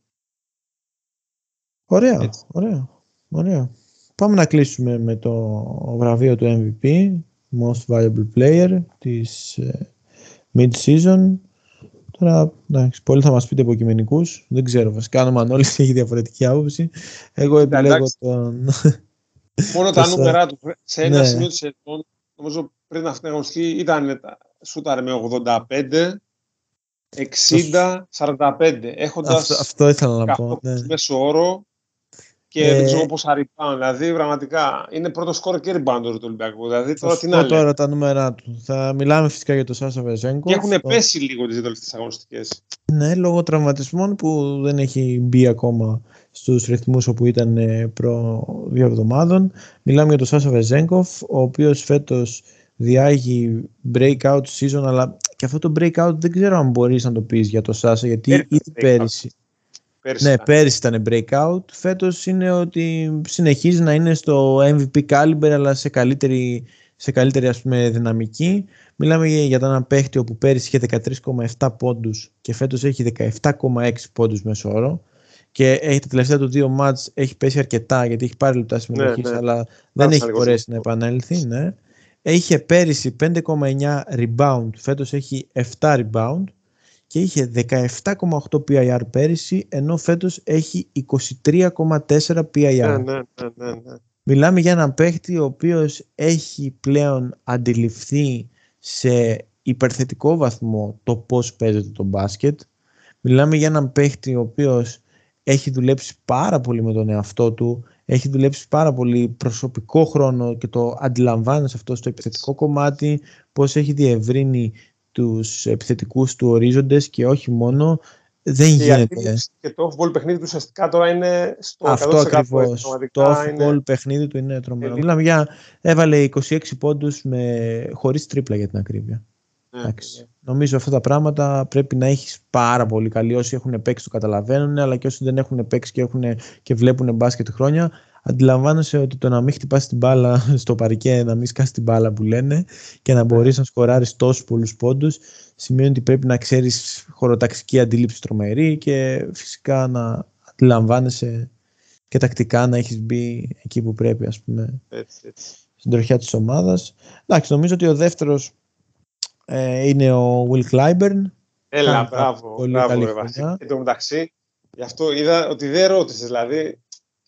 Ωραία, ωραία, ωραία. Πάμε να κλείσουμε με το βραβείο του MVP, Most Valuable Player της ε, mid-season. Τώρα, εντάξει, πολλοί θα μας πείτε υποκειμενικού. Δεν ξέρω, βασικά αν ο Μανώλης έχει διαφορετική άποψη. Εγώ επιλέγω τον... Μόνο τα νούμερα του. Σε ένα ναι. σημείο της σεζόν, νομίζω πριν αυτήν την αγωνιστική, ήταν σούταρε με 85, 60, 45. Έχοντας αυτό, αυτό ήθελα να πω. Ναι. μέσο όρο και ε, δεν ξέρω πόσα rebound. Δηλαδή, πραγματικά είναι πρώτο σκόρ και rebound του Ολυμπιακού. Δηλαδή, τώρα τι να τώρα τα νούμερα του. Θα μιλάμε φυσικά για το Σάσα Βεζέγκο. Και έχουν πέσει λίγο τις τελευταίε αγωνιστικές. Ναι, λόγω τραυματισμών που δεν έχει μπει ακόμα στους ρυθμούς όπου ήταν ε, προ δύο εβδομάδων. Μιλάμε για τον Σάσα Βεζέγκοφ, ο οποίος φέτος διάγει breakout season, αλλά και αυτό το breakout δεν ξέρω αν μπορείς να το πεις για το Σάσα, γιατί ήδη πέρυσι. Πέρυσι ναι, ήταν. πέρυσι ήταν breakout. Φέτος είναι ότι συνεχίζει να είναι στο MVP caliber αλλά σε καλύτερη, σε καλύτερη ας πούμε, δυναμική. Μιλάμε για έναν παίχτη όπου πέρυσι είχε 13,7 πόντους και φέτος έχει 17,6 πόντους μέσω όρο και έχει τα τελευταία του δύο μάτς έχει πέσει αρκετά γιατί έχει πάρει λεπτά συμμετοχής, ναι, ναι. αλλά δεν έχει μπορέσει να επανέλθει. Ναι. Είχε πέρυσι 5,9 rebound, φέτος έχει 7 rebound και είχε 17,8 PIR πέρυσι, ενώ φέτος έχει 23,4 PIR. Ναι, ναι, ναι, ναι, Μιλάμε για έναν παίχτη ο οποίος έχει πλέον αντιληφθεί σε υπερθετικό βαθμό το πώς παίζεται το μπάσκετ. Μιλάμε για έναν παίχτη ο οποίος έχει δουλέψει πάρα πολύ με τον εαυτό του, έχει δουλέψει πάρα πολύ προσωπικό χρόνο και το αντιλαμβάνει αυτό στο επιθετικό κομμάτι, πώς έχει διευρύνει τους επιθετικούς του ορίζοντες και όχι μόνο δεν και γίνεται. Και το off-ball παιχνίδι του ουσιαστικά τώρα είναι στο Αυτό ακριβώς. Το off-ball είναι... παιχνίδι του είναι τρομερό. Μιλάμε για έβαλε 26 πόντους με... χωρίς τρίπλα για την ακρίβεια. Ναι, ναι. Νομίζω αυτά τα πράγματα πρέπει να έχεις πάρα πολύ καλή. Όσοι έχουν παίξει το καταλαβαίνουν, αλλά και όσοι δεν έχουν παίξει και, έχουν, και βλέπουν μπάσκετ χρόνια, αντιλαμβάνεσαι ότι το να μην χτυπάσει την μπάλα στο παρικέ, να μην σκάσεις την μπάλα που λένε και να μπορείς να σκοράρεις τόσους πολλούς πόντους, σημαίνει ότι πρέπει να ξέρεις χωροταξική αντίληψη τρομερή και φυσικά να αντιλαμβάνεσαι και τακτικά να έχεις μπει εκεί που πρέπει, ας πούμε, έτσι, έτσι. στην τροχιά της ομάδας. Εντάξει, νομίζω ότι ο δεύτερος ε, είναι ο Will Clyburn. Έλα, μπράβο, μπράβο, Εν τω μεταξύ, Γι' αυτό είδα ότι δεν ρώτησες. Δηλαδή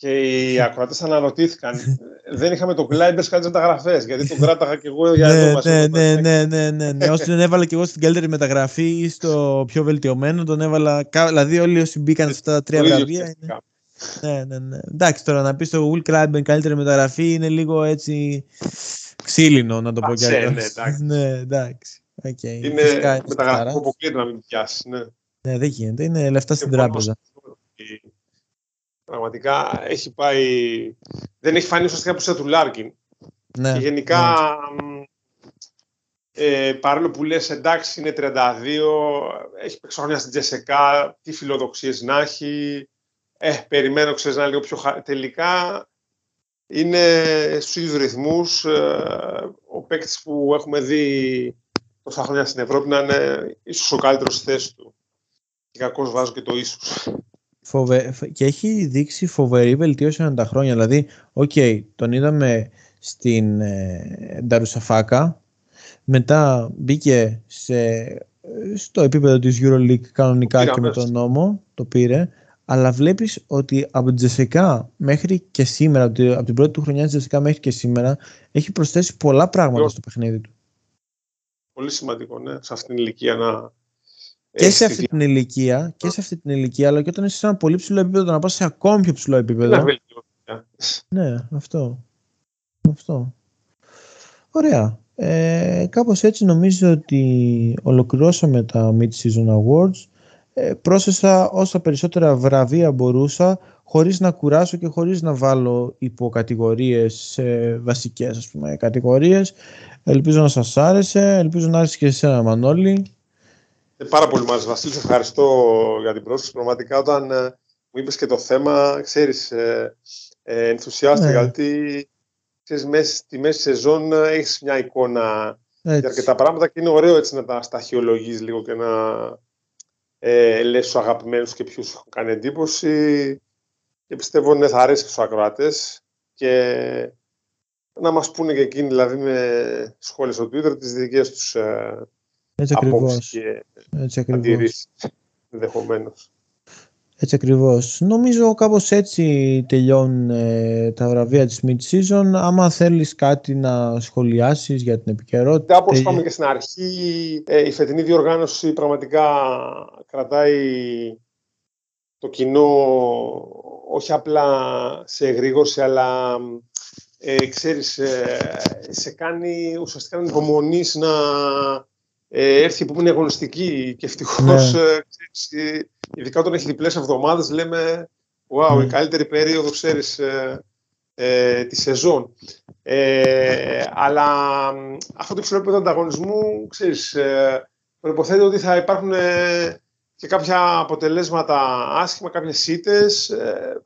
και οι ακροατές αναρωτήθηκαν. δεν είχαμε το Clyburn κάτι μεταγραφές. Γιατί τον κράταγα και εγώ για ναι, ναι, ναι, ναι, ναι, ναι, ναι. Όσοι τον έβαλα και εγώ στην καλύτερη μεταγραφή ή στο πιο βελτιωμένο, τον έβαλα. Δηλαδή, όλοι όσοι μπήκαν σε αυτά τα τρία βραβεία. Ναι, ναι, ναι. Εντάξει, τώρα να πεις το Will Clyburn καλύτερη μεταγραφή είναι λίγο έτσι ξύλινο, να το πω κι αλλιώς. Ναι, εντάξει. ναι, εντάξει. Okay. Είναι μεταγραφή που αποκλείεται να μην πιάσεις. Ναι. ναι, δεν γίνεται. Είναι λεφτά στην τράπεζα πραγματικά έχει πάει... δεν έχει φανεί ουσιαστικά που του Λάρκιν. Ναι, και γενικά, ναι. ε, παρόλο που λες εντάξει είναι 32, έχει παίξει χρόνια στην Τζεσεκά, τι φιλοδοξίες να έχει, ε, περιμένω ξέρεις να είναι λίγο πιο χα... τελικά είναι στους ίδιους ρυθμούς ε, ο παίκτης που έχουμε δει τόσα χρόνια στην Ευρώπη να είναι ίσως ο καλύτερος στη θέση του. Και κακώς βάζω και το ίσως. Φοβε... Και έχει δείξει φοβερή βελτίωση ανά τα χρόνια. Δηλαδή, OK, okay, τον είδαμε στην ε, Νταρουσαφάκα, μετά μπήκε σε, στο επίπεδο της EuroLeague κανονικά και με τον νόμο, το πήρε, αλλά βλέπεις ότι από την Τζεσικά μέχρι και σήμερα, από την πρώτη του χρονιά της Τζεσικά μέχρι και σήμερα, έχει προσθέσει πολλά πράγματα στο παιχνίδι του. Πολύ σημαντικό, ναι, σε αυτήν την ηλικία να, και σε αυτή την ηλικία, και σε αυτή την ηλικία, αλλά και όταν είσαι σε ένα πολύ ψηλό επίπεδο, να πας σε ακόμη πιο ψηλό επίπεδο. ναι, αυτό. Αυτό. Ωραία. Ε, κάπως έτσι νομίζω ότι ολοκληρώσαμε τα Mid-Season Awards. Ε, πρόσθεσα όσα περισσότερα βραβεία μπορούσα, χωρίς να κουράσω και χωρίς να βάλω υποκατηγορίες σε βασικές ας πούμε, κατηγορίες. Ελπίζω να σας άρεσε, ελπίζω να άρεσε και σε ένα Μανώλη. Ε, πάρα πολύ μάλιστα, Βασίλη. Ευχαριστώ για την πρόσκληση. Πραγματικά, όταν ε, μου είπες και το θέμα, ξέρεις, ε, ε, ενθουσιάστηκα. Ναι. Γιατί ξέρεις, μέσα, στη μέση σεζόν ε, έχεις μια εικόνα έτσι. για αρκετά πράγματα και είναι ωραίο έτσι να τα σταχυολογείς λίγο και να ε, λες στους αγαπημένους και ποιους έχουν κάνει εντύπωση και πιστεύω ναι, θα αρέσει και στους ακροατές και να μας πούνε και εκείνοι δηλαδή με σχόλια στο Twitter τις δικές τους ε, έτσι ακριβώς. Έτσι ακριβώς. Έτσι ακριβώς. Νομίζω κάπως έτσι τελειώνουν ε, τα βραβεία της Mid-Season. Άμα θέλεις κάτι να σχολιάσεις για την επικαιρότητα. Όπως είπαμε και στην αρχή, ε, η φετινή διοργάνωση πραγματικά κρατάει το κοινό όχι απλά σε εγρήγορση, αλλά ε, ξέρεις, ε, σε κάνει ουσιαστικά να υπομονείς να ε, έρθει η επόμενη αγωνιστική και ευτυχώς, ναι. ε, ειδικά όταν έχει διπλές εβδομάδες, λέμε Wow, η ναι. καλύτερη περίοδο, ξέρεις, ε, ε, τη σεζόν. Ε, αλλά αυτό το υψηλό επίπεδο ανταγωνισμού, ξέρεις, ε, προποθέτει ότι θα υπάρχουν ε, και κάποια αποτελέσματα άσχημα, κάποιες ήττες. Ε,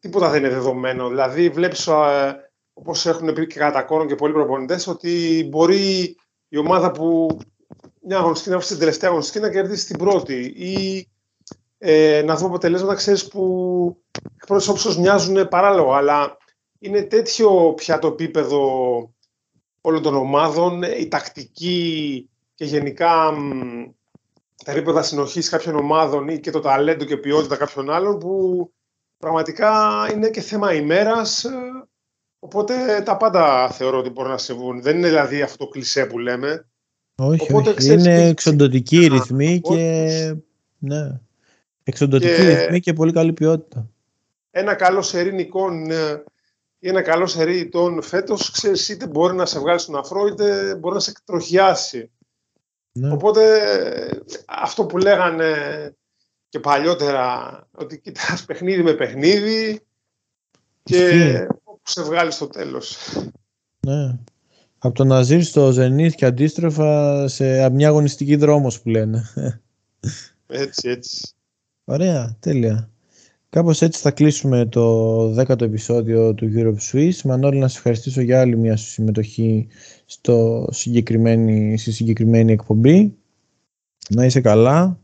τίποτα δεν είναι δεδομένο. Δηλαδή, βλέπεις, ε, όπως έχουν πει και κατά κόρον και πολλοί προπονητές, ότι μπορεί η ομάδα που μια αγωνιστική να βρει στην τελευταία αγωνιστική να κερδίσει την πρώτη ή ε, να δούμε αποτελέσματα ξέρεις, που εκ πρώτης όψεως μοιάζουν παράλογα αλλά είναι τέτοιο πια το επίπεδο όλων των ομάδων, η τακτική και γενικά τα επίπεδα συνοχής κάποιων ομάδων ή και το ταλέντο και ποιότητα κάποιων άλλων που πραγματικά είναι και θέμα ημέρας ε, Οπότε τα πάντα θεωρώ ότι μπορούν να συμβούν. Δεν είναι δηλαδή αυτό το κλισέ που λέμε. Όχι, Οπότε, όχι. είναι εξοντοτική ρυθμή και... Ναι. Εξοντοτική και... ρυθμή και πολύ καλή ποιότητα. Ένα καλό σερί νικών ε, ή ένα καλό σερί ητών φέτος, ξέρεις, είτε μπορεί να σε βγάλει στον αφρό, είτε μπορεί να σε εκτροχιάσει. Ναι. Οπότε αυτό που λέγανε και παλιότερα, ότι κοιτάς παιχνίδι με παιχνίδι και σε βγάλει στο τέλος. Ναι. Από το να ζεις στο Zenith και αντίστροφα σε μια αγωνιστική δρόμος που λένε. Έτσι, έτσι. Ωραία, τέλεια. Κάπως έτσι θα κλείσουμε το δέκατο επεισόδιο του Europe Swiss. Μανώλη, να σε ευχαριστήσω για άλλη μια συμμετοχή στο συγκεκριμένη, στη συγκεκριμένη εκπομπή. Να είσαι καλά.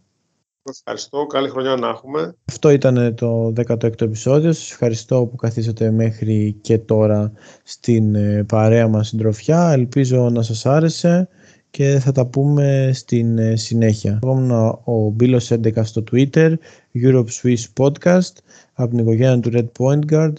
Ευχαριστώ. Καλή χρονιά να έχουμε. Αυτό ήταν το 16ο επεισόδιο. Σας ευχαριστώ που καθίσατε μέχρι και τώρα στην ε, παρέα μας συντροφιά. Ελπίζω να σας άρεσε και θα τα πούμε στην ε, συνέχεια. Εγώ ήμουν ο Μπίλος 11 στο Twitter, Europe Swiss Podcast, από την οικογένεια του Red Point Guard,